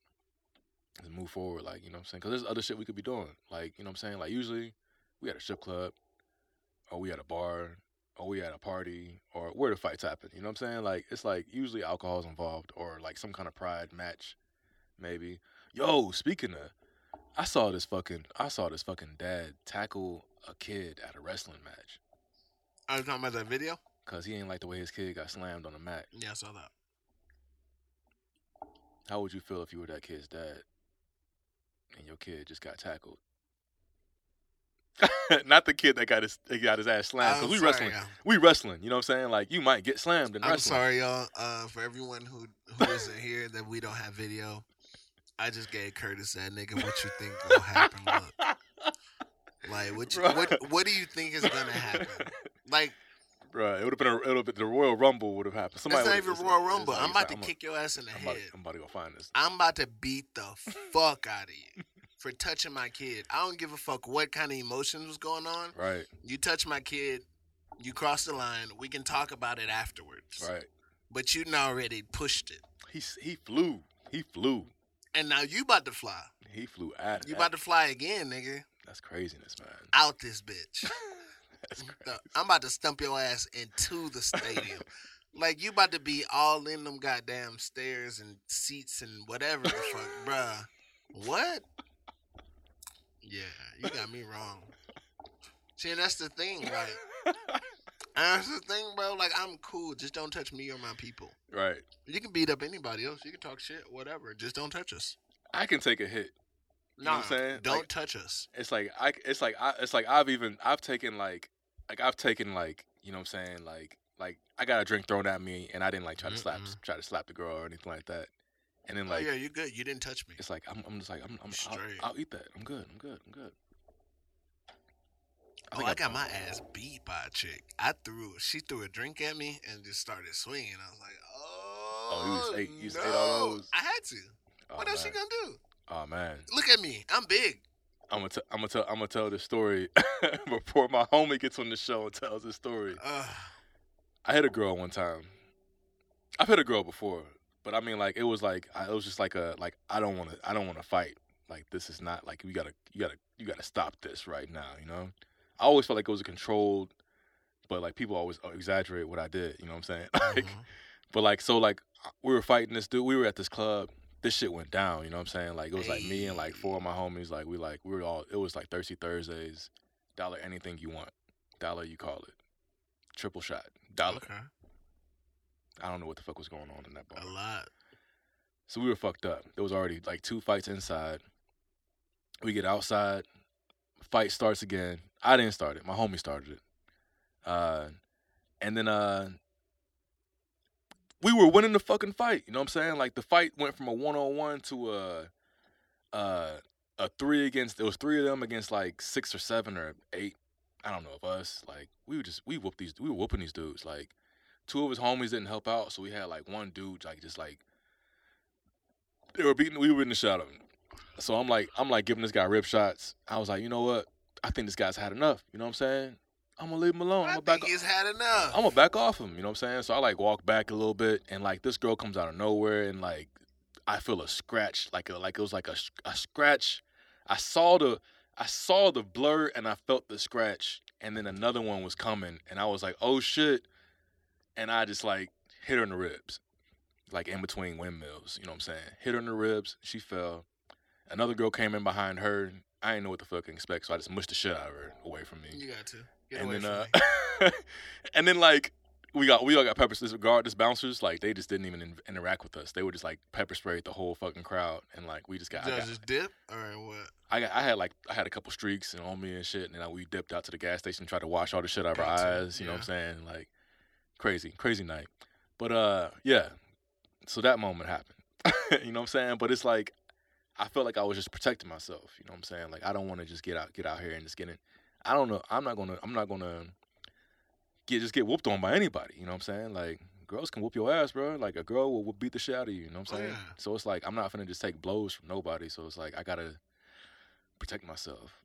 And move forward like you know what I'm saying? Because there's other shit we could be doing. Like you know what I'm saying? Like usually we at a strip club or we at a bar or we at a party or where the fights happen you know what I'm saying? Like it's like usually alcohol's involved or like some kind of pride match maybe. Yo speaking of I saw this fucking I saw this fucking dad tackle a kid at a wrestling match. Oh, I was talking about that video? Because he ain't like the way his kid got slammed on the mat. Yeah, I saw that. How would you feel if you were that kid's dad and your kid just got tackled? Not the kid that got his got his ass slammed. Cause we sorry, wrestling, y'all. we wrestling. You know what I'm saying? Like you might get slammed in I'm wrestling. sorry, y'all. Uh, for everyone who who isn't here that we don't have video, I just gave Curtis that nigga. What you think will happen? Look, like what you, what what do you think is gonna happen? Like Bro, it would have been a, it would have been the Royal Rumble would have happened. Somebody it's not even Royal Rumble. I'm about to kick your ass in the I'm about, head. I'm about to go find this. I'm about to beat the fuck out of you for touching my kid. I don't give a fuck what kind of emotions was going on. Right, You touch my kid, you cross the line. We can talk about it afterwards. right. But you already pushed it, He he flew. He flew. and now you about to fly. He flew at. You at- about to fly again, nigga. That's craziness, man. Out this bitch. That's crazy. No, I'm about to stump your ass into the stadium. like you about to be all in them goddamn stairs and seats and whatever the fuck, bruh. What? Yeah, you got me wrong. See, that's the thing, like, that's the thing, bro. Like, I'm cool. Just don't touch me or my people. Right. You can beat up anybody else. You can talk shit, whatever. Just don't touch us. I can take a hit. You know what I'm saying? Don't Like- touch us. it's like I it's like I it's like I've even I've taken like like I've taken like you know what I'm saying like like I got a drink thrown at me and I didn't like try to mm, slap Mm-mm. try to slap the girl or anything like that. And then oh like yeah, you're good. You didn't touch me. it's like I'm I'm just like I'm, I'm I'll, I'll eat that. I'm good. I'm good. I'm good. Oh, I I've got my ass beat by a chick. I threw. She threw a drink at me and just started swinging. I was like, oh. you just oh, ate- you just no. ate all those? I had to. Oh, what else man. you gonna do? Oh man. Look at me. I'm big. I'm gonna t- I'm gonna tell I'm gonna tell this story before my homie gets on the show and tells his story. Ugh. I hit a girl one time. I've hit a girl before, but I mean, like it was like I, it was just like a like I don't want to I don't want to fight. Like this is not like we gotta you gotta you gotta stop this right now. You know, I always felt like it was a controlled, but like people always exaggerate what I did. You know what I'm saying? like, Mhm. but like so like we were fighting this dude. We were at this club. This shit went down. You know what I'm saying? Like it was like me and like four of my homies. Like we like we were all. It was like Thirsty Thursdays. Dollar anything you want. Dollar you call it. Triple shot. Dollar. Okay. I don't know what the fuck was going on in that bar. A lot. So we were fucked up. There was already like two fights inside. We get outside, fight starts again. I didn't start it. My homie started it. Uh, and then uh, we were winning the fucking fight. You know what I'm saying? Like the fight went from a one on one to a uh, a three against. It was three of them against like six or seven or eight. I don't know of us. Like we were just we whooped these. We were whooping these dudes. Like two of his homies didn't help out, so we had like one dude like just like they were beating. We were in the shot of him. So I'm like, I'm like giving this guy rib shots. I was like, you know what? I think this guy's had enough. You know what I'm saying? I'm gonna leave him alone. I'm I gonna back. think he's had enough. I'm gonna back off him. You know what I'm saying? So I like walk back a little bit, and like this girl comes out of nowhere, and like I feel a scratch, like a, like it was like a, a scratch. I saw the I saw the blur, and I felt the scratch, and then another one was coming, and I was like, oh shit, and I just like hit her in the ribs, like in between windmills. You know what I'm saying? Hit her in the ribs. She fell. Another girl came in behind her. I didn't know what the fuck to expect, so I just mushed the shit out of her away from me you got to get and then uh, and then like we got we all got pepper guard this bouncers like they just didn't even in, interact with us. They were just like pepper sprayed the whole fucking crowd and like we just got I, got Judges dip or what? I got I had like I had a couple streaks and on me and shit and then we dipped out to the gas station tried to wash all the shit out of our eyes. You know what I'm saying? Like crazy crazy night. But uh yeah, so that moment happened. you know what I'm saying? But it's like I felt like I was just protecting myself. You know what I'm saying? Like I don't want to just get out get out here and just get in. I don't know. I'm not gonna. I'm not gonna get just get whooped on by anybody. You know what I'm saying? Like girls can whoop your ass, bro. Like a girl will, will beat the shit out of you. You know what I'm Oh, saying? yeah. So it's like I'm not gonna just take blows from nobody. So it's like I gotta protect myself.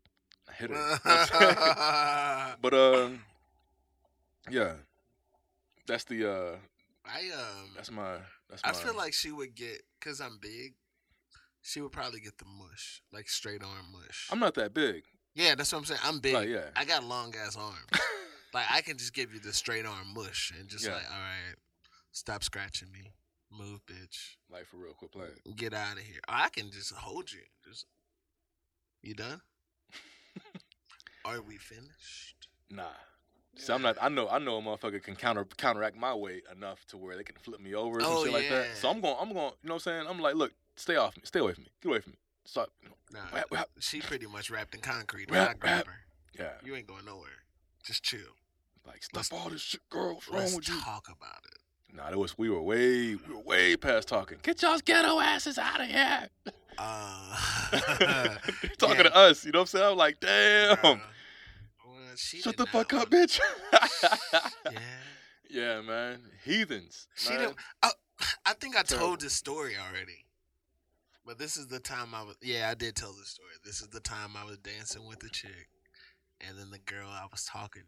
I hit her. You know what I'm but um, yeah, that's the uh, I um that's my that's I my. feel like she would get cuz I'm big. She would probably get the mush, like straight arm mush. I'm not that big. Yeah, that's what I'm saying. I'm big. Like, yeah. I got long ass arms. like I can just give you the straight arm mush and just Yeah. like, all right, stop scratching me, move, bitch, like for real, quit playing. get out of here. Oh, I can just hold you. Just you done? Are we finished? Nah. See, I'm not. I know. I know a motherfucker can counter counteract my weight enough to where they can flip me over some Oh, shit like that. So I'm going. I'm going. You know what I'm saying? I'm like, look, stay off me. Stay away from me. Get away from me. Know, Nah, Whap, whap. she pretty much wrapped in concrete. Whap, I grab her, yeah. you ain't going nowhere. Just chill. Like stop all this shit, girl. What's wrong with you? talk about it. Nah, it was. We were way. We were way past talking. Get y'all's ghetto asses out of here. Uh, talking Yeah. to us. You know what I'm saying? I'm like, damn. She Shut the fuck up, bitch. Yeah. yeah, man. Heathens. She man. didn't. I, I think I told this story already, but this is the time I was. Yeah, I did tell this story. This is the time I was dancing with the chick, and then the girl I was talking,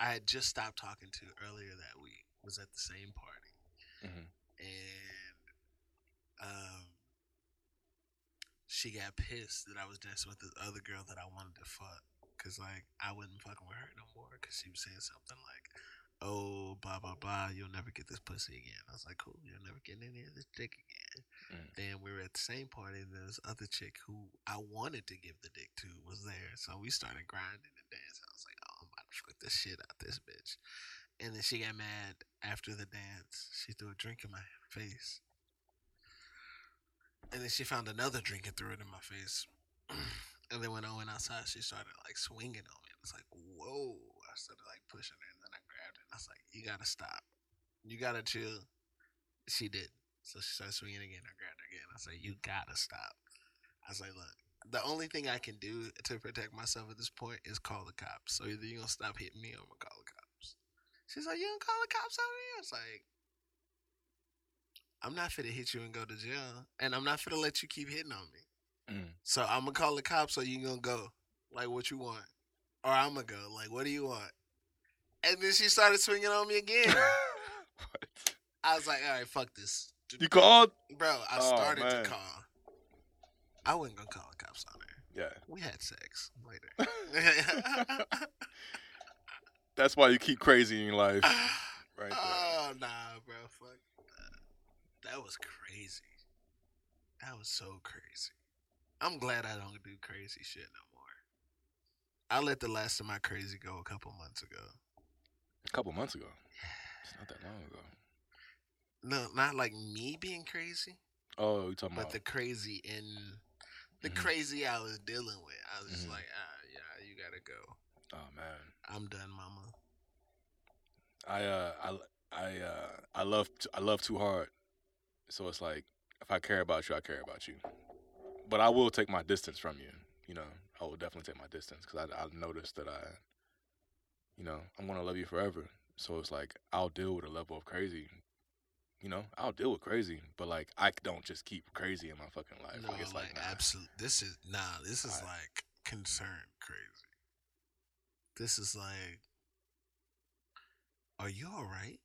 I had just stopped talking to earlier that week was at the same party, Mhm. and um, she got pissed that I was dancing with this other girl that I wanted to fuck, cause like I wasn't fucking with her no more, cause she was saying something like oh, blah blah blah, you'll never get this pussy again. I was like, cool, you'll never get any of this dick again. Mm. Then we were at the same party, and this other chick who I wanted to give the dick to was there, so we started grinding and dancing. I was like, oh, I'm about to fuck the shit out this bitch. And then she got mad after the dance. She threw a drink in my face. And then she found another drink and threw it in my face. and then when I went outside, she started like swinging on me. I was like, whoa. I started like pushing her, I grabbed her, and I was like, you gotta stop. You gotta chill. She did. So she started swinging again. I grabbed her again. I said, like, you gotta stop. I was like, look, the only thing I can do to protect myself at this point is call the cops. So either you're gonna stop hitting me or I'm gonna call the cops. She's like, you gonna call the cops on me? I was like, I'm not fit to hit you and go to jail, and I'm not fit to let you keep hitting on me. Mm. So I'm gonna call the cops, or you gonna go like what you want, or I'm gonna go like what do you want? And then she started swinging on me again. I was like, all right, fuck this, You called? bro. I Oh, started man. to call. I wasn't gonna call the cops on her. Yeah. We had sex later. That's why you keep crazy in your life. Right there. oh nah, bro. Fuck. That. that was crazy. That was so crazy. I'm glad I don't do crazy shit no more. I let the last of my crazy go a couple months ago. A couple months ago. It's not that long ago. No, not like me being crazy, Oh, you talking but about the crazy in the Mhm. crazy I was dealing with. I was just Mhm. like, ah, yeah, you gotta go. Oh man. I'm done, mama. I uh I I uh I love t- I love too hard. So it's like if I care about you, I care about you. But I will take my distance from you. You know, I will definitely take my distance because I I noticed that I, you know, I'm gonna love you forever. So it's like I'll deal with a level of crazy. You know, I'll deal with crazy, but like I don't just keep crazy in my fucking life. No, like it's like, nah. absolute. This is nah. This is Alright. like concern crazy. This is like, are you all right?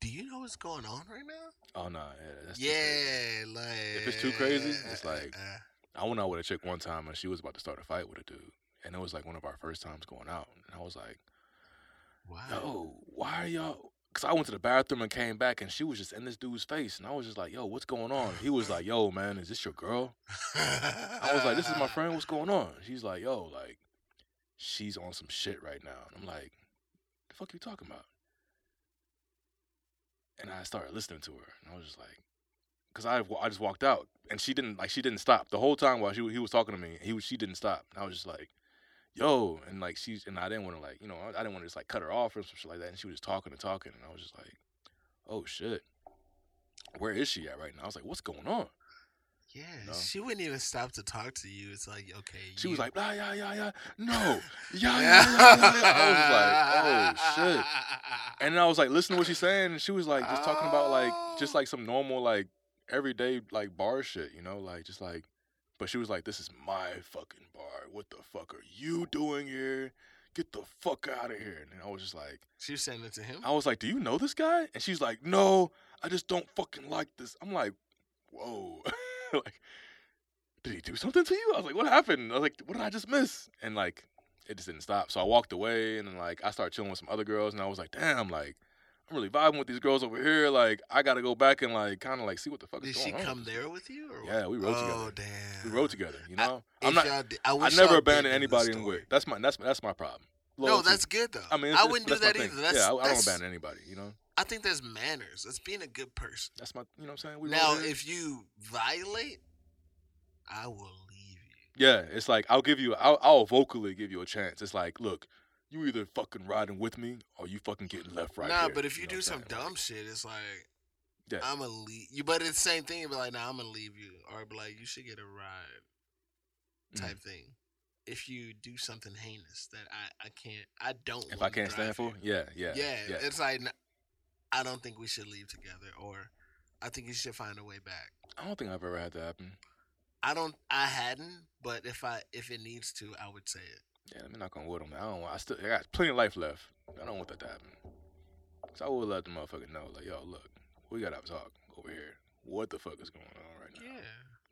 Do you know what's going on right now? Oh no, yeah, that's yeah, like If it's too crazy, it's like- uh, I went out with a chick one time and she was about to start a fight with a dude, and it was like one of our first times going out, and I was like, wow. "Yo, why are y'all?" Because I went to the bathroom and came back, and she was just in this dude's face, and I was just like, "Yo, what's going on?" He was like, "Yo, man, is this your girl?" I was like, "This is my friend. What's going on?" She's like, "Yo, like, she's on some shit right now." And I'm like, "The fuck you talking about?" And I started listening to her, and I was just like, because I I just walked out, and she didn't like she didn't stop the whole time while she he was talking to me. He she didn't stop, and I was just like, "Yo," and like she's and I didn't want to like you know I, didn't want to just like cut her off or some shit like that, and she was just talking and talking, and I was just like, "Oh shit, where is she at right now?" I was like, "What's going on?" Yeah, she wouldn't even stop to talk to you. It's like, okay, She was you- like, "Yeah, yeah, yeah, yeah, no, yeah, yeah, yeah, yeah, yeah." I was like, "Oh shit!" And then I was like, listening to what she's saying, and she was like, just talking about like, just Oh. like some normal like everyday like bar shit, you know, like just like. But she was like, "This is my fucking bar. What the fuck are you doing here? Get the fuck out of here!" And I was just like, she was saying it to him. I was like, "Do you know this guy?" And she's like, "No, I just don't fucking like this." I'm like, "Whoa!" like, did he do something to you? I was like, "What happened?" I was like, "What did I just miss?" And like, it just didn't stop. So I walked away, and then like I started chilling with some other girls, and I was like, "Damn!" Like, I'm really vibing with these girls over here. Like, I got to go back and like kind of like see what the fuck Did is going on. Did she come there with you? Or Yeah, we rode together. oh, together. damn. We rode together. You I- know, If I'm not. I, I never abandoned in the anybody in story. That's my that's that's my problem. No, that's good though. I mean, I wouldn't do that either. That's, yeah, I, I don't abandon anybody. You know, I think there's manners. That's being a good person. that's my. You know what I'm saying? We now, if you violate, I will leave you. Yeah, it's like I'll give you, I'll, I'll vocally give you a chance. It's like, look, you either fucking riding with me or you fucking getting left right. Now. Nah, here, but if you, know do some dumb shit, it's like Yeah. I'm gonna leave you. But it's the same thing. Be like, nah, I'm gonna leave you, or be like, you should get a ride, type mm. thing. If you do something heinous that I I can't, I don't. if I can't stand for, you. yeah, yeah, yeah, yeah. it's like I don't think we should leave together, or I think you should find a way back. I don't think I've ever had that happen. I don't. I hadn't, but if I if it needs to, I would say it. Yeah, let me knock on wood on that. I don't. Want, I still, I got plenty of life left. I don't want that to happen. So I would let the motherfucker know, like, yo, look, we gotta have a talk over here. What the fuck is going on right now? Yeah, You know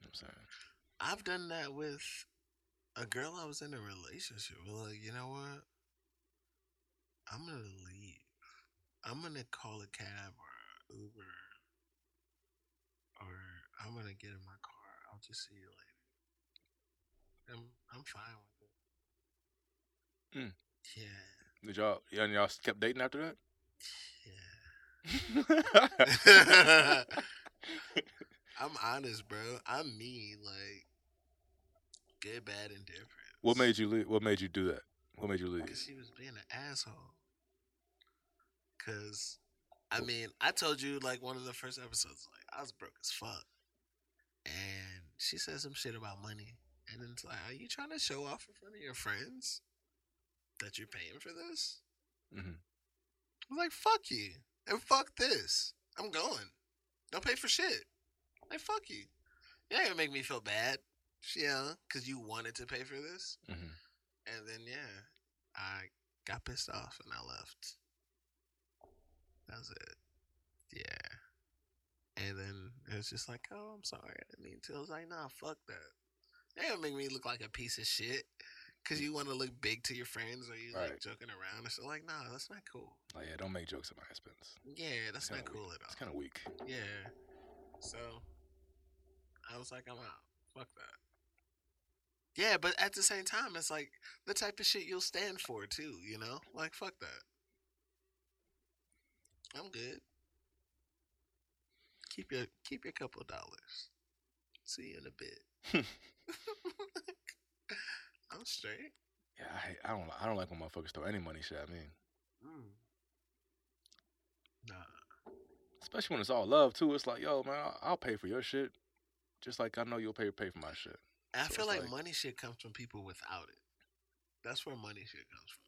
what I'm saying? I've done that with a girl I was in a relationship with. Like, you know what? I'm gonna leave. I'm gonna call a cab or Uber, or I'm gonna get in my car. I'll just see you later. I'm I'm fine with it. Mm. Yeah, Did y'all, and y'all kept dating after that? yeah. I'm honest, bro. I'm me. Like, good, bad, and different. what made you leave? What made you do that? What made you leave? Because she was being an asshole. Because, I mean, I told you, like, one of the first episodes, like, I was broke as fuck. And she said some shit about money. And then it's like, are you trying to show off in front of your friends that you're paying for this? Mhm. I'm like, fuck you. And fuck this. I'm going. Don't pay for shit. Like, fuck you. You're gonna make me feel bad. Yeah, because you wanted to pay for this. Mhm. And then yeah, I got pissed off and I left. That was it. Yeah. And then it was just like, oh, I'm sorry, I didn't mean to. I was like, nah, fuck that. They don't make me look like a piece of shit. Cause you want to look big to your friends, or you like joking around. It's like, nah, that's not cool. Like, yeah, don't make jokes at my expense. Yeah, that's not cool weak. at all. It's kind of weak. Yeah. So I was like, I'm out. Fuck that. Yeah, but at the same time, it's like the type of shit you'll stand for too, you know? Like fuck that. I'm good. Keep your keep your couple dollars. See you in a bit. I'm straight. Yeah, I, I don't. I don't like when motherfuckers throw any money shit at me, Mm. Nah. especially when it's all love too. It's like, yo, man, I'll, I'll pay for your shit, just like I know you'll pay pay for my shit. And I So feel like, like- money shit comes from people without it. That's where money shit comes from.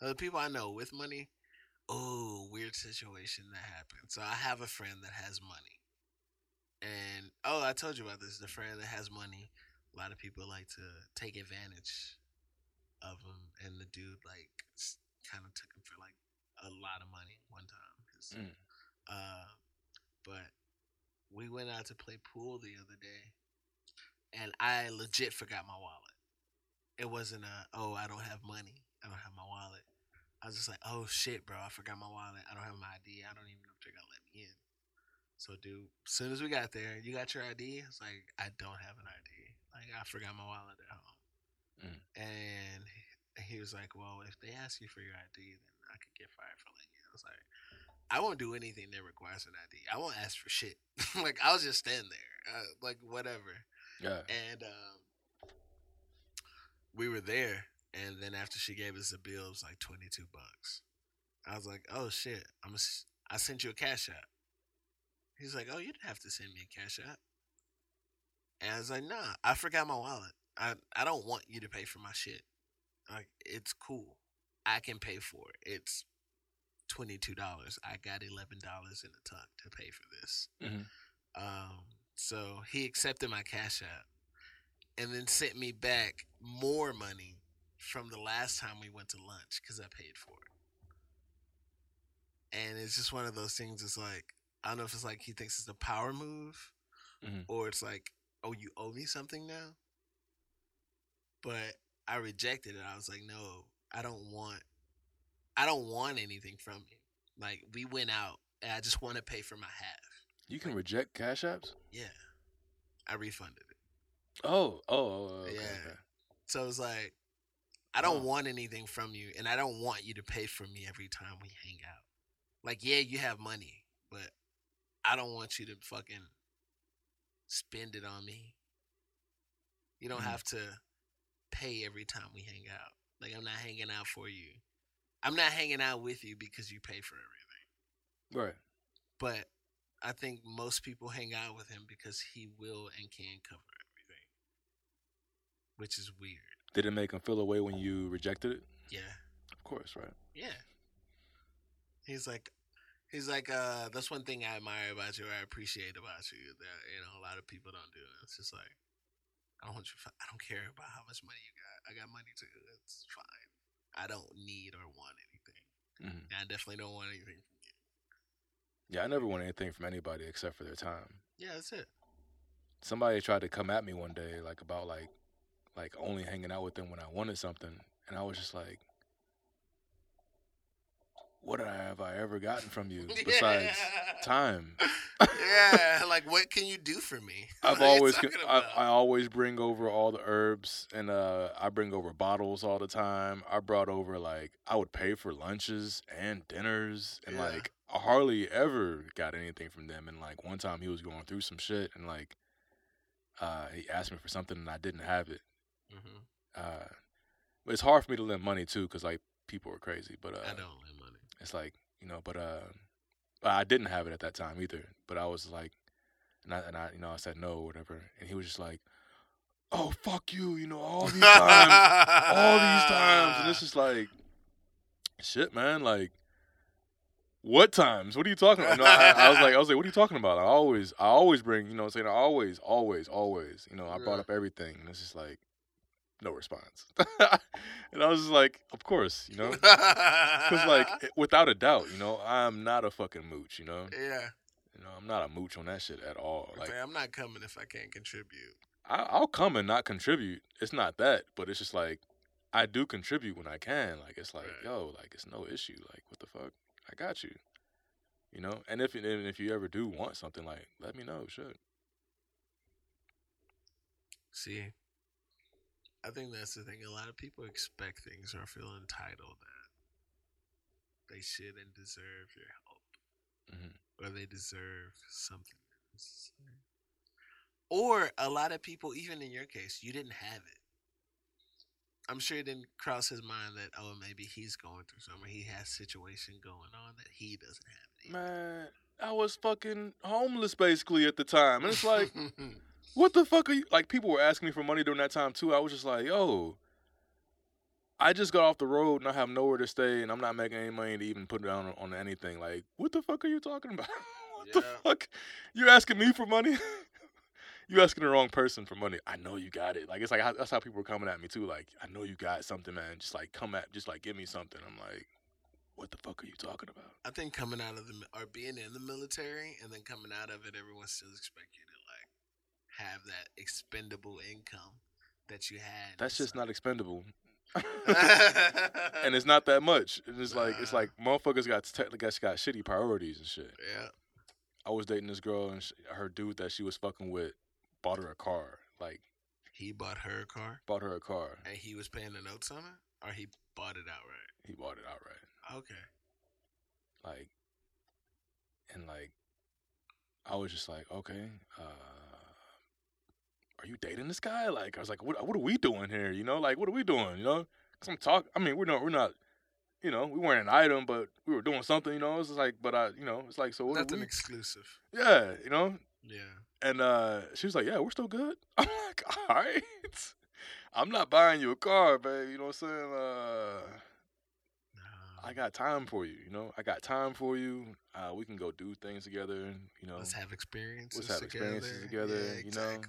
Now, the people I know with money, oh, weird situation that happened. So I have a friend that has money. And oh, I told you about this. The friend that has money, a lot of people like to take advantage of him, and the dude like kind of took him for like a lot of money one time. Mm. uh, but we went out to play pool the other day, and I legit forgot my wallet. It wasn't a oh I don't have money, I don't have my wallet. I was just like oh shit, bro, I forgot my wallet. I don't have my ID. I don't even know if they're gonna let me in. So, dude, as soon as we got there, you got your ID. It's like I don't have an ID. Like I forgot my wallet at home. Mm. And he, was like, "Well, if they ask you for your ID, then I could get fired for letting you." I was like, "I won't do anything that requires an ID. I won't ask for shit. like I'll just stand there, uh, like whatever." Yeah. And um, we were there, and then after she gave us the bill, it was like twenty two bucks. I was like, "Oh shit, I'm a, I sent you a cash app." He's like, "Oh, you didn't have to send me a cash app." And I was like, nah, I forgot my wallet. I, I don't want you to pay for my shit. Like, it's cool. I can pay for it. It's $22. I got $11 in the tuck to pay for this. Mhm. Um, so he accepted my cash app and then sent me back more money from the last time we went to lunch because I paid for it. And it's just one of those things. It's like I don't know if it's like he thinks it's a power move, Mhm. or it's like, oh, you owe me something now. But I rejected it. I was like, no, I don't want, I don't want anything from you. Like we went out, and I just want to pay for my half. You can reject cash apps. Yeah, I refunded it. Oh, oh, oh, oh, okay, Yeah. So it's like, I don't Huh. want anything from you, and I don't want you to pay for me every time we hang out. Like, yeah, you have money, but I don't want you to fucking spend it on me. You don't Mhm. have to pay every time we hang out. Like, I'm not hanging out for you. I'm not hanging out with you because you pay for everything. Right. But I think most people hang out with him because he will and can cover everything, which is weird. Did it make him feel a way when you rejected it? Yeah. Of course, right. Yeah. He's like, he's like, uh, that's one thing I admire about you, or I appreciate about you that you know a lot of people don't do. It's just like, I don't want you. I don't care about how much money you got. I got money too. It's fine. I don't need or want anything. hmm And I definitely don't want anything from you. Yeah, I never want anything from anybody except for their time. Yeah, that's it. Somebody tried to come at me one day, like about like, like only hanging out with them when I wanted something, and I was just like, "What have I ever gotten from you besides Yeah. time?" yeah, like what can you do for me? I've What always I. I always bring over all the herbs and uh I bring over bottles all the time. I brought over like I would pay for lunches and dinners and Yeah. like I hardly ever got anything from them and like one time he was going through some shit and like uh he asked me for something and I didn't have it. Mhm. Uh but it's hard for me to lend money too cuz like people are crazy, but uh I don't lend money. It's like you know, but uh, I didn't have it at that time either. But I was like, and I, and I, you know, I said no or whatever, and he was just like, "Oh fuck you," you know, all these times, all these times, and it's just like, shit, man, like. What times? What are you talking about? You know, I, I was like, I was like, what are you talking about? I always, I always bring, you know, what I'm saying, I always, always, always, you know, I brought up everything, and it's just like, no response, and I was like, of course, you know, because like without a doubt, you know, I'm not a fucking mooch. You know, yeah, you know, I'm not a mooch on that shit at all. Like I'm not coming if I can't contribute. I, I'll come and not contribute. It's not that, but it's just like I do contribute when I can. Like it's like Right. yo, like it's no issue. Like what the fuck, I got you. You know, and if and if you ever do want something, like let me know. Shit. See, I think that's the thing. A lot of people expect things or feel entitled that they should and deserve your help, Mhm. or they deserve something. necessary. Or a lot of people, even in your case, you didn't have it. I'm sure it didn't cross his mind that oh maybe he's going through something. He has situation going on that he doesn't have. It either. Man, I was fucking homeless basically at the time, and it's like. what the fuck are you like people were asking me for money during that time too. I was just like yo i just got off the road and i have nowhere to stay and i'm not making any money to even put down on, on anything. Like what the fuck are you talking about? What the fuck? You're asking me for money? You asking the wrong person for money. I know you got it. Like it's like that's how people were coming at me too. Like i know you got something man. Just like come at just like give me something. I'm like what the fuck are you talking about? I think coming out of the or being in the military and then coming out of it, everyone still expect you to have that expendable income that you had. that's just not expendable and it's not that much. It's like it's like motherfuckers got te- guys got shitty priorities and shit. yeah. I was dating this girl and sh her dude that she was fucking with bought her a car. Like He bought her a car bought her a car. and he was paying the notes on it, or he bought it outright. He bought it outright. Okay. Like and like I was just like, okay, uh are you dating this guy? Like I was like, what what are we doing here? You know, like what are we doing? You know, cause I'm talk. I mean, we're not we're not. You know, we weren't an item, but we were doing something. You know, it's like, but I, you know, it's like, so what? are Nothing we, exclusive. Yeah, you know. Yeah. And uh, she was like, "Yeah, we're still good." I'm like, "All right, I'm not buying you a car, babe. You know what I'm saying? Uh, I got time for you. You know, I got time for you. Uh, we can go do things together. You know, Let's have experiences. Let's have together. experiences together, Yeah, you know?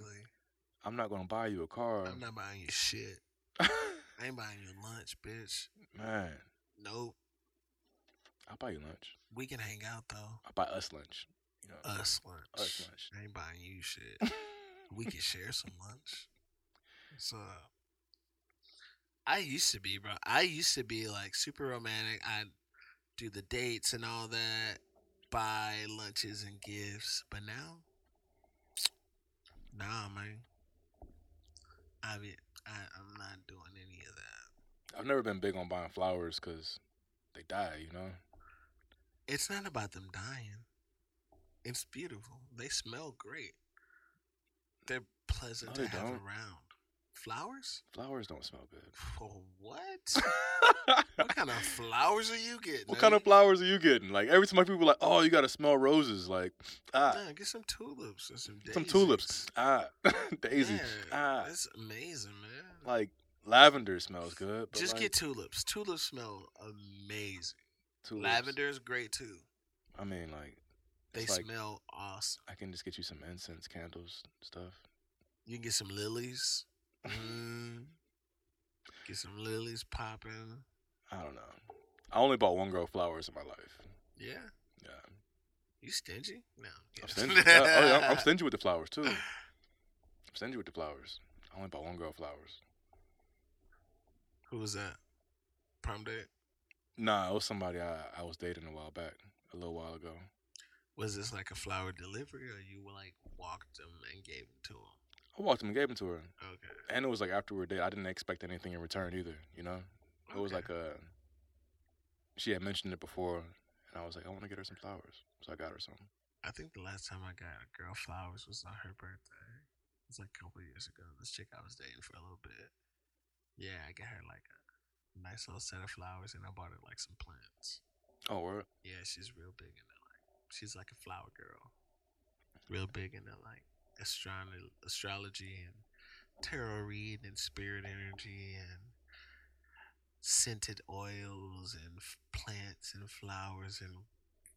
I'm not gonna buy you a car, I'm not buying you shit. I ain't buying you lunch, bitch. man. Nope. I'll buy you lunch. We can hang out though. I'll buy us lunch. You know, Us lunch. us lunch. I ain't buying you shit. we can share some lunch. So I used to be, bro. I used to be like super romantic. I'd do the dates and all that, buy lunches and gifts. But now, nah, man. I mean, I, I'm not doing any of that. I've never been big on buying flowers because they die. You know. It's not about them dying. It's beautiful. They smell great. They're pleasant No, to have don't. around. Flowers? Flowers don't smell good. For what? what kind of flowers are you getting? What kind of flowers are you getting? Like every time my people are like, oh, you gotta smell roses. Like ah, Nah, get some tulips or some daisies. some tulips. Ah, daisy. Ah, that's amazing, man. like lavender smells good. But Just like, get tulips. Tulips smell amazing. tulips. Lavender is great too. I mean, like They like- smell awesome. I can just get you some incense, candles, stuff. You can get some lilies. Mm. Get some lilies popping. I don't know. I only bought one girl flowers in my life. Yeah. Yeah, You stingy? No. I'm stingy. Yeah, oh, yeah, I'm- I'm stingy with the flowers too. I'm stingy with the flowers. I only bought one girl flowers. Who was that? Prom date? Nah, it was somebody I, I was dating a while back, a little while ago. Was this like a flower delivery or you like walked them and gave them to him? I walked them and gave them to her, Okay. and it was like after we were dating, I didn't expect anything in return either. You know, it was like a. She had mentioned it before, and I was like, I want to get her some flowers, so I got her some. I think the last time I got a girl flowers was on her birthday. It was like a couple years ago. This chick I was dating for a little bit. Yeah, I got her like a nice little set of flowers and I bought her like some plants. Oh, word. Yeah, she's real big into like she's like a flower girl. Real big into like astronomy astrology and tarot read and spirit energy and scented oils and f- plants and flowers and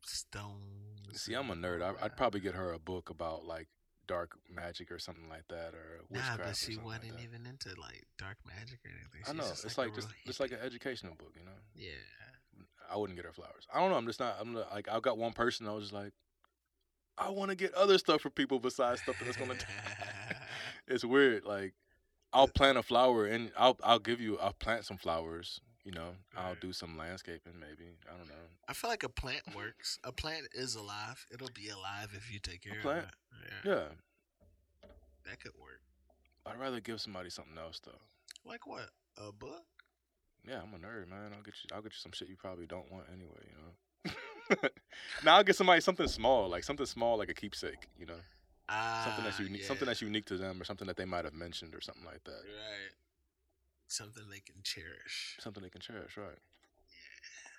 stones. See, I'm a nerd. I, I'd probably get her a book about like dark magic or something like that, or Nah, but she wasn't that. even into like dark magic or anything. I know. It's a like just it's like an educational book, you know. yeah. I wouldn't get her flowers. I don't know. I'm just not. I'm not, like I've got one person. I was just like, I want to get other stuff for people besides stuff that's gonna. it's weird. Like I'll plant a flower and I'll I'll give you. I'll plant some flowers. You know, I'll do some landscaping maybe. I don't know. I feel like a plant works. A plant is alive. It'll be alive if you take care of it. Yeah, Yeah, that could work. I'd rather give somebody something else though. Like what? A book? Yeah, I'm a nerd, man. I'll get you. I'll get you some shit you probably don't want anyway. You know. now I'll get somebody something small, like something small, like a keepsake. You know, Ah, something that's unique, something that's unique to them, or something that they might have mentioned, or something like that. right. Something they can cherish. Something they can cherish, right? Yeah.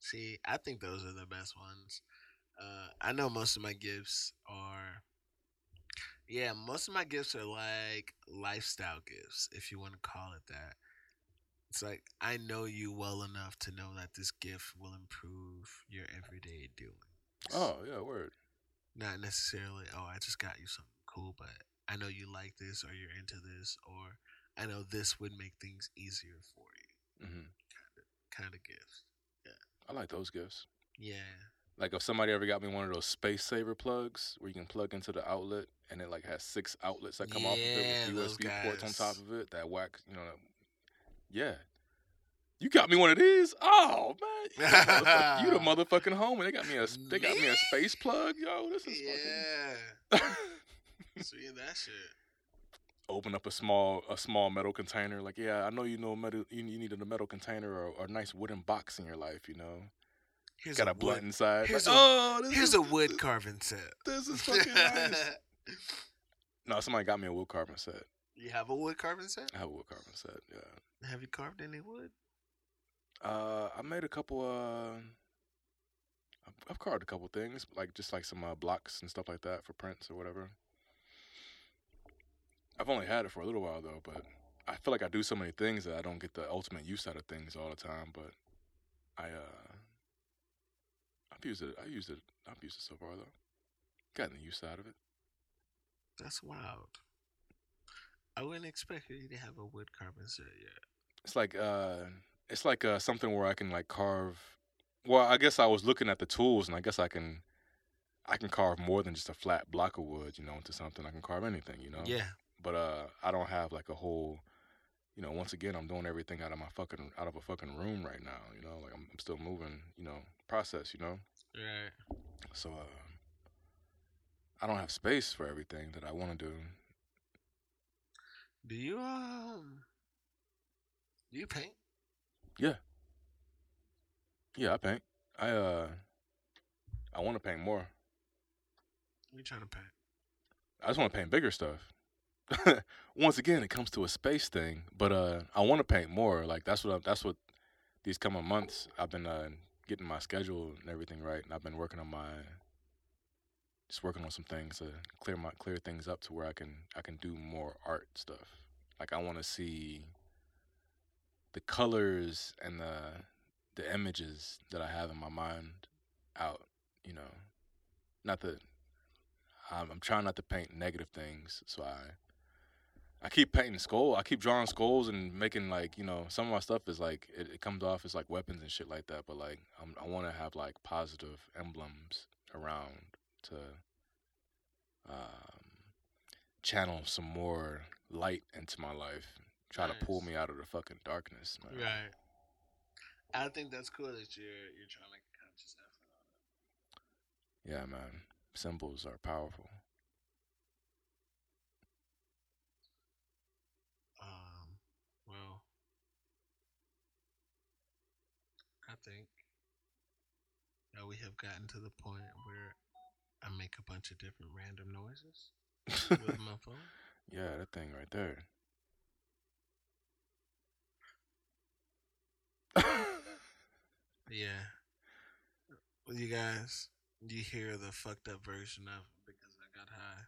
See, I think those are the best ones. Uh, I know most of my gifts are, yeah, most of my gifts are like lifestyle gifts, if you want to call it that. It's like I know you well enough to know that this gift will improve your everyday doing. Oh yeah, word. not necessarily, oh, I just got you something cool, but I know you like this or you're into this, or I know this would make things easier for you. hmm Kind of gift. Yeah. I like those gifts. Yeah. Like if somebody ever got me one of those space saver plugs where you can plug into the outlet and it like has six outlets that come off of Yeah, it with USB ports on top of it. That whack, you know. Yeah. You got me one of these? Oh man, you the, motherfuck- you the motherfucking home, and they got me a they got me a space plug, yo. This is fucking. Yeah. fucking. See that shit. Open up a small a small metal container. Like, yeah, I know you know metal. You, you needed a metal container or, or a nice wooden box in your life. You know, Here's got a, wood- blunt inside. here's Like, a- oh, this Here's is, a wood carving set. This is fucking nice. No, somebody got me a wood carving set. you have a wood carving set? I have a wood carving set. Yeah. Have you carved any wood? Uh, I made a couple. Uh, I've carved a couple things, like just like some uh, blocks and stuff like that for prints or whatever. I've only had it for a little while though, but I feel like I do so many things that I don't get the ultimate use out of things all the time. But I, uh, I've used it. I used it. I've used it so far though. Gotten the use out of it. That's wild. I wouldn't expect you to have a wood carving set yet. It's like uh, it's like uh, something where I can like carve. Well, I guess I was looking at the tools, and I guess I can, I can carve more than just a flat block of wood, you know, into something. I can carve anything, you know. Yeah. But uh, I don't have like a whole, you know. Once again, I'm doing everything out of my fucking out of a fucking room right now, you know. Like I'm, I'm still moving, you know, process, you know. Right. So uh, I don't have space for everything that I want to do. Do you um? Do you paint? Yeah, Yeah, I paint. I uh, I want to paint more. What you trying to paint? I just want to paint bigger stuff. Once again, it comes to a space thing, but uh, I want to paint more. Like that's what I, that's what these coming months I've been uh, getting my schedule and everything right, and I've been working on my just working on some things to clear my clear things up to where I can I can do more art stuff. Like I want to see the colors and the the images that I have in my mind out. You know, not that I'm, I'm trying not to paint negative things, so I I keep painting skull. I keep drawing skulls and making like you know some of my stuff is like it, it comes off as like weapons and shit like that. But like I'm, I want to have like positive emblems around to um, channel some more light into my life. Try to pull me out of the fucking darkness, man. Right. I think that's cool that you're you're trying to make a conscious effort on it. Yeah, man. Symbols are powerful. Um, well, I think that we have gotten to the point where I make a bunch of different random noises with my phone. yeah, that thing right there. Yeah. Well, you guys, you hear the fucked up version of because I got high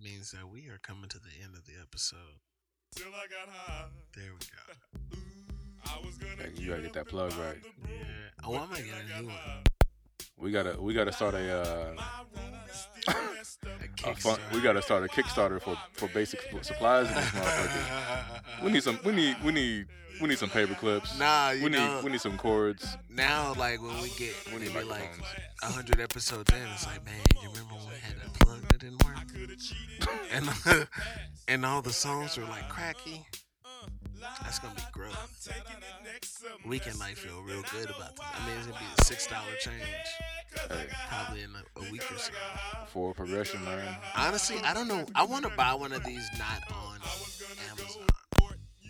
means that we are coming to the end of the episode. Till I got high. There we go. I was gonna Yeah, you gotta get that plug right. Yeah. Oh, I'm gonna get a new one. We gotta we gotta start a uh, A fun, we gotta start a Kickstarter for for basic supplies in this motherfucker. We need some we need we need we need some paper clips. Nah, we need we need some cords. now like when we get We need like a hundred episodes in, it's like, man, you remember when we had that plug that didn't work? And and all the songs were like cracky. That's gonna be gross. We can like feel real good about this. I mean, it's gonna be a six dollar change, Hey, probably in a, a week or so. for progression, man. Honestly, I don't know. I want to buy one of these not on Amazon.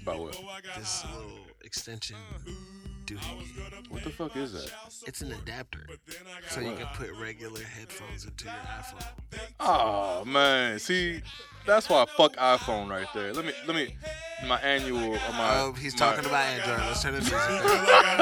About what? This little extension doohickey. What the fuck is that? It's an adapter, so you can put regular headphones into your iPhone. Oh man, see, that's why I fuck iPhone right there. Let me let me my annual or my. Oh, he's my- talking about Android. Let's turn the music down.